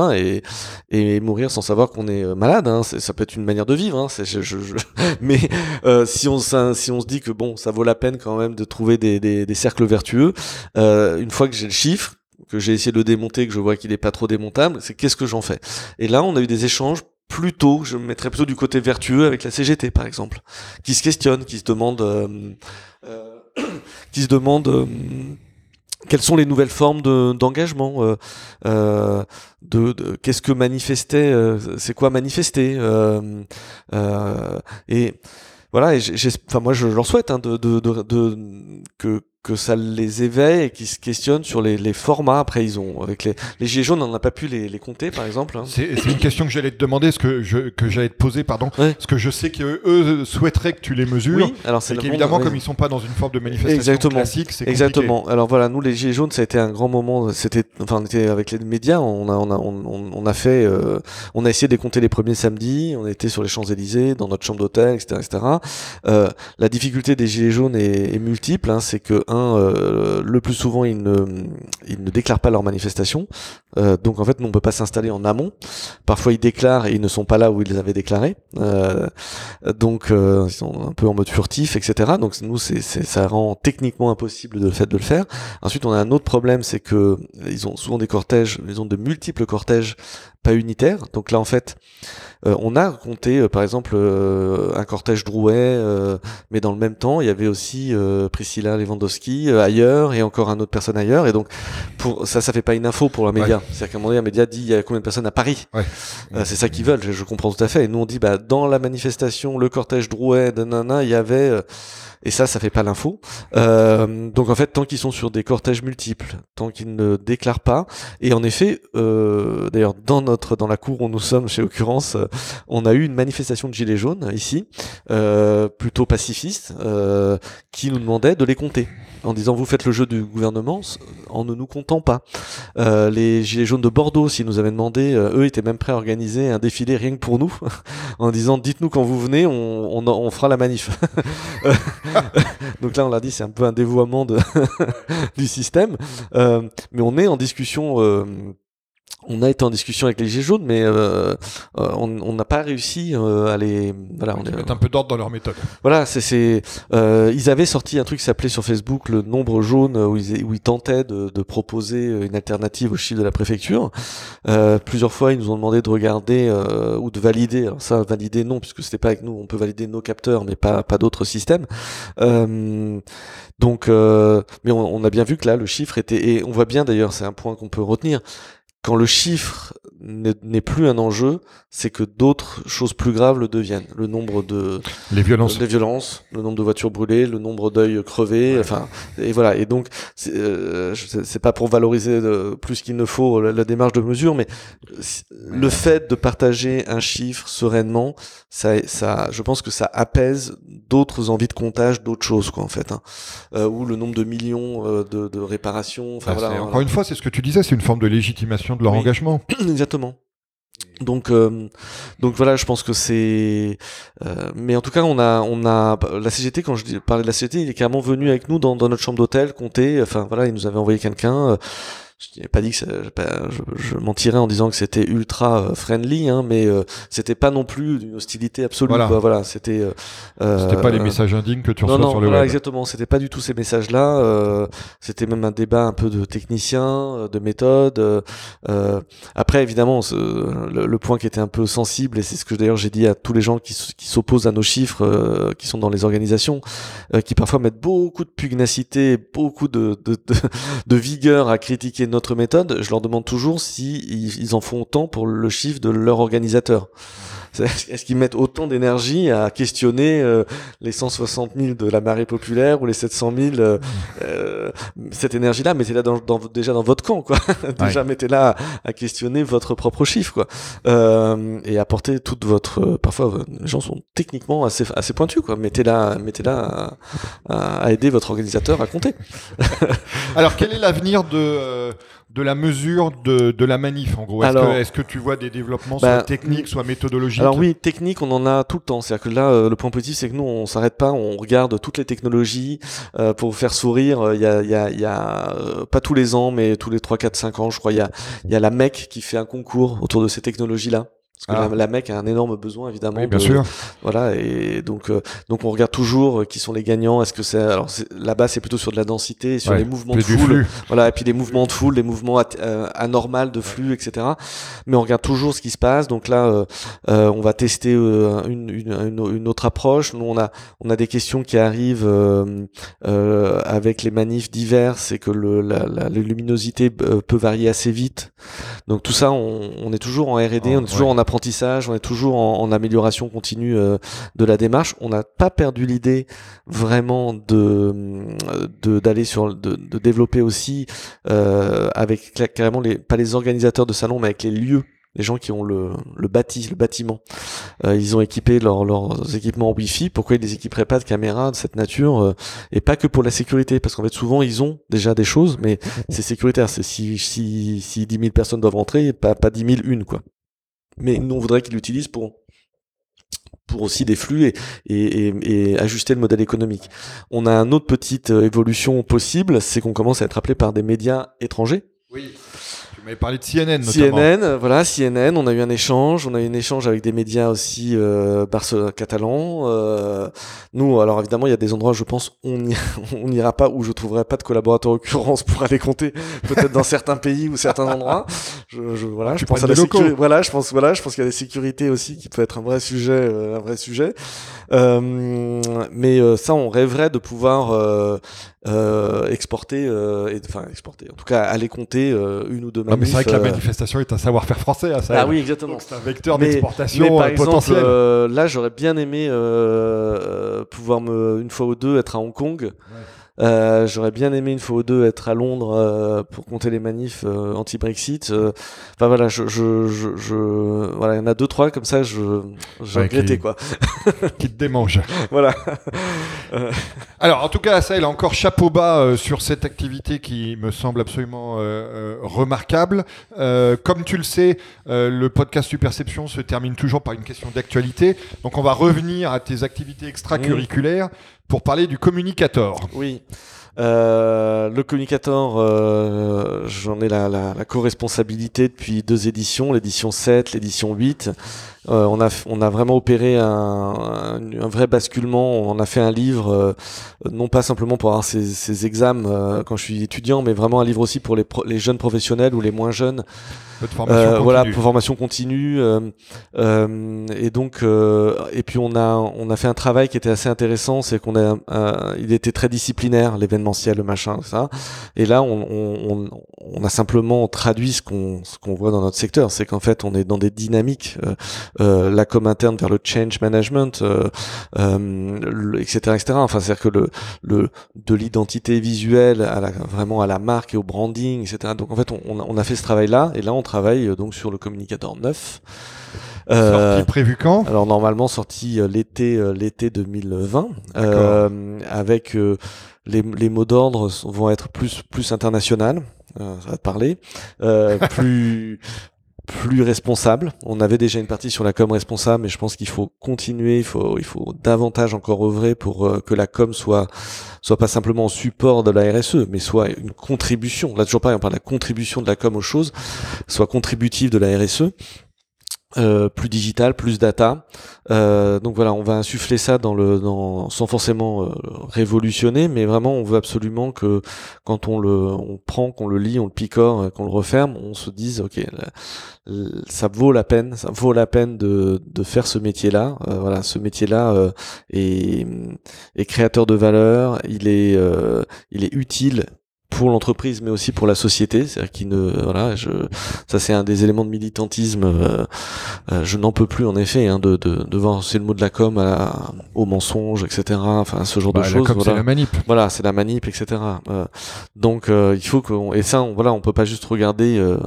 C: et mourir sans savoir qu'on est euh, malade. Hein. Ça peut être une manière de vivre. Hein. Mais euh, si on si on se dit que bon, ça vaut la peine quand même de trouver des, cercles vertueux, euh, une fois que j'ai le chiffre, que j'ai essayé de le démonter, que je vois qu'il est pas trop démontable, c'est qu'est-ce que j'en fais? Et là, on a eu des échanges plutôt, je me mettrais plutôt du côté vertueux avec la CGT par exemple, qui se questionne, qui se demande, qui se demande. Quelles sont les nouvelles formes de- d'engagement euh, euh, de, de- qu'est-ce que manifester euh, c'est quoi manifester euh, et voilà et enfin moi je leur souhaite hein, de, de, de, de- que que ça les éveille et qu'ils se questionnent sur les, les, formats. Après, ils ont avec les, les gilets jaunes, on n'a pas pu les, les, compter, par exemple. Hein.
B: C'est une question que j'allais te demander, ce que je que j'allais te poser, pardon, ouais. parce que je sais qu'eux souhaiteraient que tu les mesures.
C: Oui, alors c'est
B: évidemment comme ils sont pas dans une forme de manifestation
C: Exactement.
B: classique, c'est
C: Exactement. Alors voilà, nous les gilets jaunes, ça a été un grand moment. C'était, enfin, on était avec les médias, on a on a on, on a fait, euh, on a essayé de compter les premiers samedis. On était sur les Champs Élysées, dans notre chambre d'hôtel, etc., etc. Euh, la difficulté des gilets jaunes est, est multiple. Hein, c'est que euh, le plus souvent, ils ne, déclarent pas leur manifestation. Euh, donc en fait, nous, on peut pas s'installer en amont. Parfois, ils déclarent et ils ne sont pas là où ils avaient déclarés. Euh, donc, ils sont un peu en mode furtif, etc. Donc nous, c'est, ça rend techniquement impossible de, fait de le faire. Ensuite, on a un autre problème, c'est que ils ont souvent des cortèges, ils ont de multiples cortèges pas unitaires. Donc là, en fait, euh, on a compté, euh, par exemple, euh, un cortège Drouet, mais dans le même temps, il y avait aussi Priscilla Lewandowski ailleurs et encore un autre personne ailleurs. Et donc, pour ça, ça fait pas une info pour un média. C'est-à-dire qu'à un moment donné, un média dit il y a combien de personnes à Paris?
B: Ouais.
C: c'est ça qu'ils veulent. Je, je, comprends tout à fait. Et nous, on dit bah dans la manifestation, le cortège Drouet, nanana, il y avait et ça, ça fait pas l'info. Euh, donc en fait, tant qu'ils sont sur des cortèges multiples, tant qu'ils ne déclarent pas, et en effet, euh, d'ailleurs dans notre dans la cour où nous sommes, chez Occurrence, euh, on a eu une manifestation de gilets jaunes ici, euh, plutôt pacifiste, qui nous demandait de les compter en disant vous faites le jeu du gouvernement en ne nous comptant pas. Euh, les gilets jaunes de Bordeaux, s'ils nous avaient demandé, eux étaient même prêts à organiser un défilé rien que pour nous, en disant dites-nous quand vous venez, on, on, fera la manif. Donc là, on l'a dit, c'est un peu un dévoiement du système. Euh, mais on est en discussion euh, on a été en discussion avec les Gilets jaunes, mais euh, euh on n'a pas réussi euh, à les. Voilà,
B: on est un peu d'ordre dans leur méthode.
C: Voilà, c'est euh, ils avaient sorti un truc qui s'appelait sur Facebook le nombre jaune où ils, où ils tentaient de, de proposer une alternative au chiffre de la préfecture. Euh, plusieurs fois, ils nous ont demandé de regarder euh, ou de valider. Alors ça, valider non, puisque c'était pas avec nous. On peut valider nos capteurs, mais pas pas d'autres systèmes. donc, mais on, on a bien vu que là, le chiffre était et on voit bien d'ailleurs, c'est un point qu'on peut retenir quand le chiffre n'est plus un enjeu, c'est que d'autres choses plus graves le deviennent. Le nombre de
B: les violences,
C: les violences, le nombre de voitures brûlées, le nombre d'œils crevés, enfin et voilà. Et donc c'est euh, pas pour valoriser euh, plus qu'il ne faut la, démarche de mesure, mais le fait de partager un chiffre sereinement, ça, ça, je pense que ça apaise d'autres envies de comptage, d'autres choses quoi en fait, hein. euh, ou le nombre de millions euh, de, de réparations. Enfin,
B: voilà, encore une fois, c'est ce que tu disais, c'est une forme de légitimation de leur engagement.
C: Donc, euh, donc voilà, je pense que c'est. Euh, mais en tout cas, on a, on a la CGT. Quand je parlais de la CGT, il est carrément venu avec nous dans, dans notre chambre d'hôtel, compter. Enfin voilà, il nous avait envoyé quelqu'un. Euh, je n'ai pas dit que je, je mentirais en disant que c'était ultra euh, friendly, hein, mais euh, c'était pas non plus d'une hostilité absolue. Voilà, voilà c'était.
B: Euh, c'était pas les messages indignes que tu reçois sur le
C: voilà,
B: web.
C: Exactement, c'était pas du tout ces messages-là. c'était même un débat un peu de technicien, de méthode. après, évidemment, le, le, point qui était un peu sensible, et c'est ce que d'ailleurs j'ai dit à tous les gens qui, qui s'opposent à nos chiffres, qui sont dans les organisations, qui parfois mettent beaucoup de pugnacité, beaucoup de, de, de, de vigueur à critiquer notre méthode, je leur demande toujours si ils, en font autant pour le chiffre de leur organisateur. Est-ce qu'ils mettent autant d'énergie à questionner euh, les 160 000 de la marée populaire ou les 700 000 euh, euh, Cette énergie-là, mettez-la dans, dans, déjà dans votre camp, quoi. déjà, mettez-la à, questionner votre propre chiffre, quoi. Euh, et apporter toute votre. parfois, les gens sont techniquement assez, assez pointus, quoi. Mettez-la, mettez-la à, à, aider votre organisateur à compter.
B: Alors, quel est l'avenir de de la mesure de, de la manif en gros Est-ce que, que, tu vois des développements bah, soit techniques, soit méthodologiques
C: Alors oui, technique, on en a tout le temps. C'est-à-dire que là, euh, le point positif, c'est que nous, on s'arrête pas, on regarde toutes les technologies euh, pour vous faire sourire. Il y a, y a, y a euh, pas tous les ans, mais tous les 3, 4, 5 ans, je crois, il y a, y a la MEC qui fait un concours autour de ces technologies-là. Parce que ah. la, MEC a un énorme besoin évidemment.
B: Oui, bien sûr.
C: Voilà et donc euh, donc on regarde toujours euh, qui sont les gagnants. Est-ce que c'est alors là-bas c'est plutôt sur de la densité, sur les mouvements de foule. Voilà et puis des mouvements de foule, des mouvements euh, anormaux de flux, etc. Mais on regarde toujours ce qui se passe. Donc là on va tester une, une, une, autre approche. Nous on a on a des questions qui arrivent avec les manifs diverses et que le, la, la, luminosité peut varier assez vite. Donc tout ça on, on est toujours en R&D, on est toujours en approche on est toujours en, amélioration continue de la démarche. On n'a pas perdu l'idée vraiment de d'aller sur de, de, développer aussi avec carrément les pas les organisateurs de salons, mais avec les lieux les gens qui ont le, le bâti, le bâtiment, euh, ils ont équipé leurs équipements Wi-Fi. Pourquoi ils les équiperaient pas de caméras de cette nature euh, et pas que pour la sécurité? Parce qu'en fait, souvent, ils ont déjà des choses, mais c'est sécuritaire. C'est si, si, si 10 000 personnes doivent rentrer, pas, pas 10 000 une, quoi. Mais nous, on voudrait qu'ils l'utilisent pour pour aussi des flux et, et, et, et, ajuster le modèle économique. On a une autre petite euh, évolution possible, c'est qu'on commence à être appelé par des médias étrangers.
B: Oui. Tu m'avais parlé de CNN notamment.
C: CNN, voilà, CNN, on a eu un échange, on a eu un échange avec des médias aussi euh, catalans. Euh, nous, alors évidemment, il y a des endroits, je pense, on n'ira pas, où je trouverai pas de collaborateurs occurrence pour aller compter, peut-être dans certains pays ou certains endroits. Je, je voilà, je pense à la sécurité. Voilà, je pense, voilà, je pense qu'il y a des sécurités aussi qui peut être un vrai sujet, euh, un vrai sujet. Euh, mais euh, ça, on rêverait de pouvoir euh, euh, exporter, euh, enfin exporter, en tout cas aller compter euh, une ou deux manifs.
B: mais c'est vrai que la manifestation est un savoir-faire français, à ça.
C: Ah oui, exactement.
B: C'est un vecteur d'exportation potentiel.
C: Exemple, là, j'aurais bien aimé pouvoir me, une fois ou deux être à Hong Kong. Ouais. Euh, J'aurais bien aimé une fois ou deux être à Londres euh, pour compter les manifs euh, anti-Brexit. Euh, enfin voilà, je, je, je, je, voilà, il y en a deux trois comme ça, je, j'ai ouais,
B: qui,
C: quoi.
B: qui te démange.
C: voilà.
B: Alors en tout cas, ça, il a encore chapeau bas sur cette activité qui me semble absolument remarquable. comme tu le sais, le podcast Superception se termine toujours par une question d'actualité. Donc on va revenir à tes activités extracurriculaires. Pour parler du communicator.
C: Oui. Euh, le communicator, euh, j'en ai la, la, la co-responsabilité depuis deux éditions, l'édition 7, l'édition 8. Euh, on, a, on a vraiment opéré un, un, vrai basculement. On a fait un livre, euh, non pas simplement pour avoir ces, ces examens euh, quand je suis étudiant, mais vraiment un livre aussi pour les, les jeunes professionnels ou les moins jeunes.
B: Euh,
C: voilà, pour formation continue. et donc, et puis on a, on a fait un travail qui était assez intéressant, c'est qu'on a, il était très disciplinaire, l'événementiel, le machin, ça. Et là, on, on, on a simplement traduit ce qu'on, ce qu'on voit dans notre secteur, c'est qu'en fait, on est dans des dynamiques euh, la com interne vers le change management, euh, euh, etc., etc. Enfin, c'est-à-dire que le, le de l'identité visuelle à la, vraiment à la marque et au branding, etc. Donc en fait, on, on a fait ce travail-là, et là, on travaille donc sur le communicateur neuf.
B: Euh, sorti prévu quand?
C: Alors normalement sorti l'été l'été 2020 euh, avec les, les mots d'ordre vont être plus plus international ça va te parler plus plus responsable. On avait déjà une partie sur la com responsable, mais je pense qu'il faut continuer, il faut, il faut davantage encore œuvrer pour euh, que la com soit, soit pas simplement en support de la RSE, mais soit une contribution. Là, toujours pareil, on parle de la contribution de la com aux choses, soit contributive de la RSE. Euh, plus digital, plus data. Euh, donc voilà, on va insuffler ça dans le, dans, sans forcément euh, révolutionner, mais vraiment, on veut absolument que quand on le, on prend, qu'on le lit, on le picore, qu'on le referme, on se dise, ok, ça vaut la peine, ça vaut la peine de, de faire ce métier-là. voilà, ce métier-là est, est créateur de valeur, il est, il est utile pour l'entreprise mais aussi pour la société. C'est-à-dire qu'il ne voilà je ça c'est un des éléments de militantisme euh, euh, je n'en peux plus en effet hein, de, de, de voir c'est le mot de la com à au mensonge etc enfin ce genre
B: bah,
C: de choses
B: voilà. c'est la manip.
C: Voilà c'est la manip etc euh, donc euh, il faut qu'on et ça on, voilà on peut pas juste regarder euh,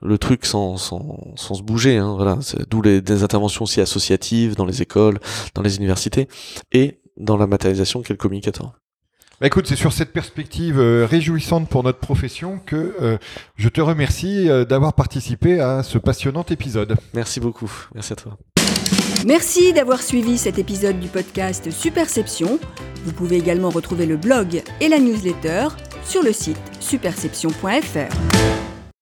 C: le truc sans, sans, sans se bouger hein, voilà. D'où les des interventions aussi associatives dans les écoles dans les universités et dans la matérialisation qu'est le communicateur
B: bah écoute, c'est sur cette perspective euh, réjouissante pour notre profession que euh, je te remercie euh, d'avoir participé à ce passionnant épisode.
C: Merci beaucoup. Merci à toi.
A: Merci d'avoir suivi cet épisode du podcast Superception. Vous pouvez également retrouver le blog et la newsletter sur le site superception.fr.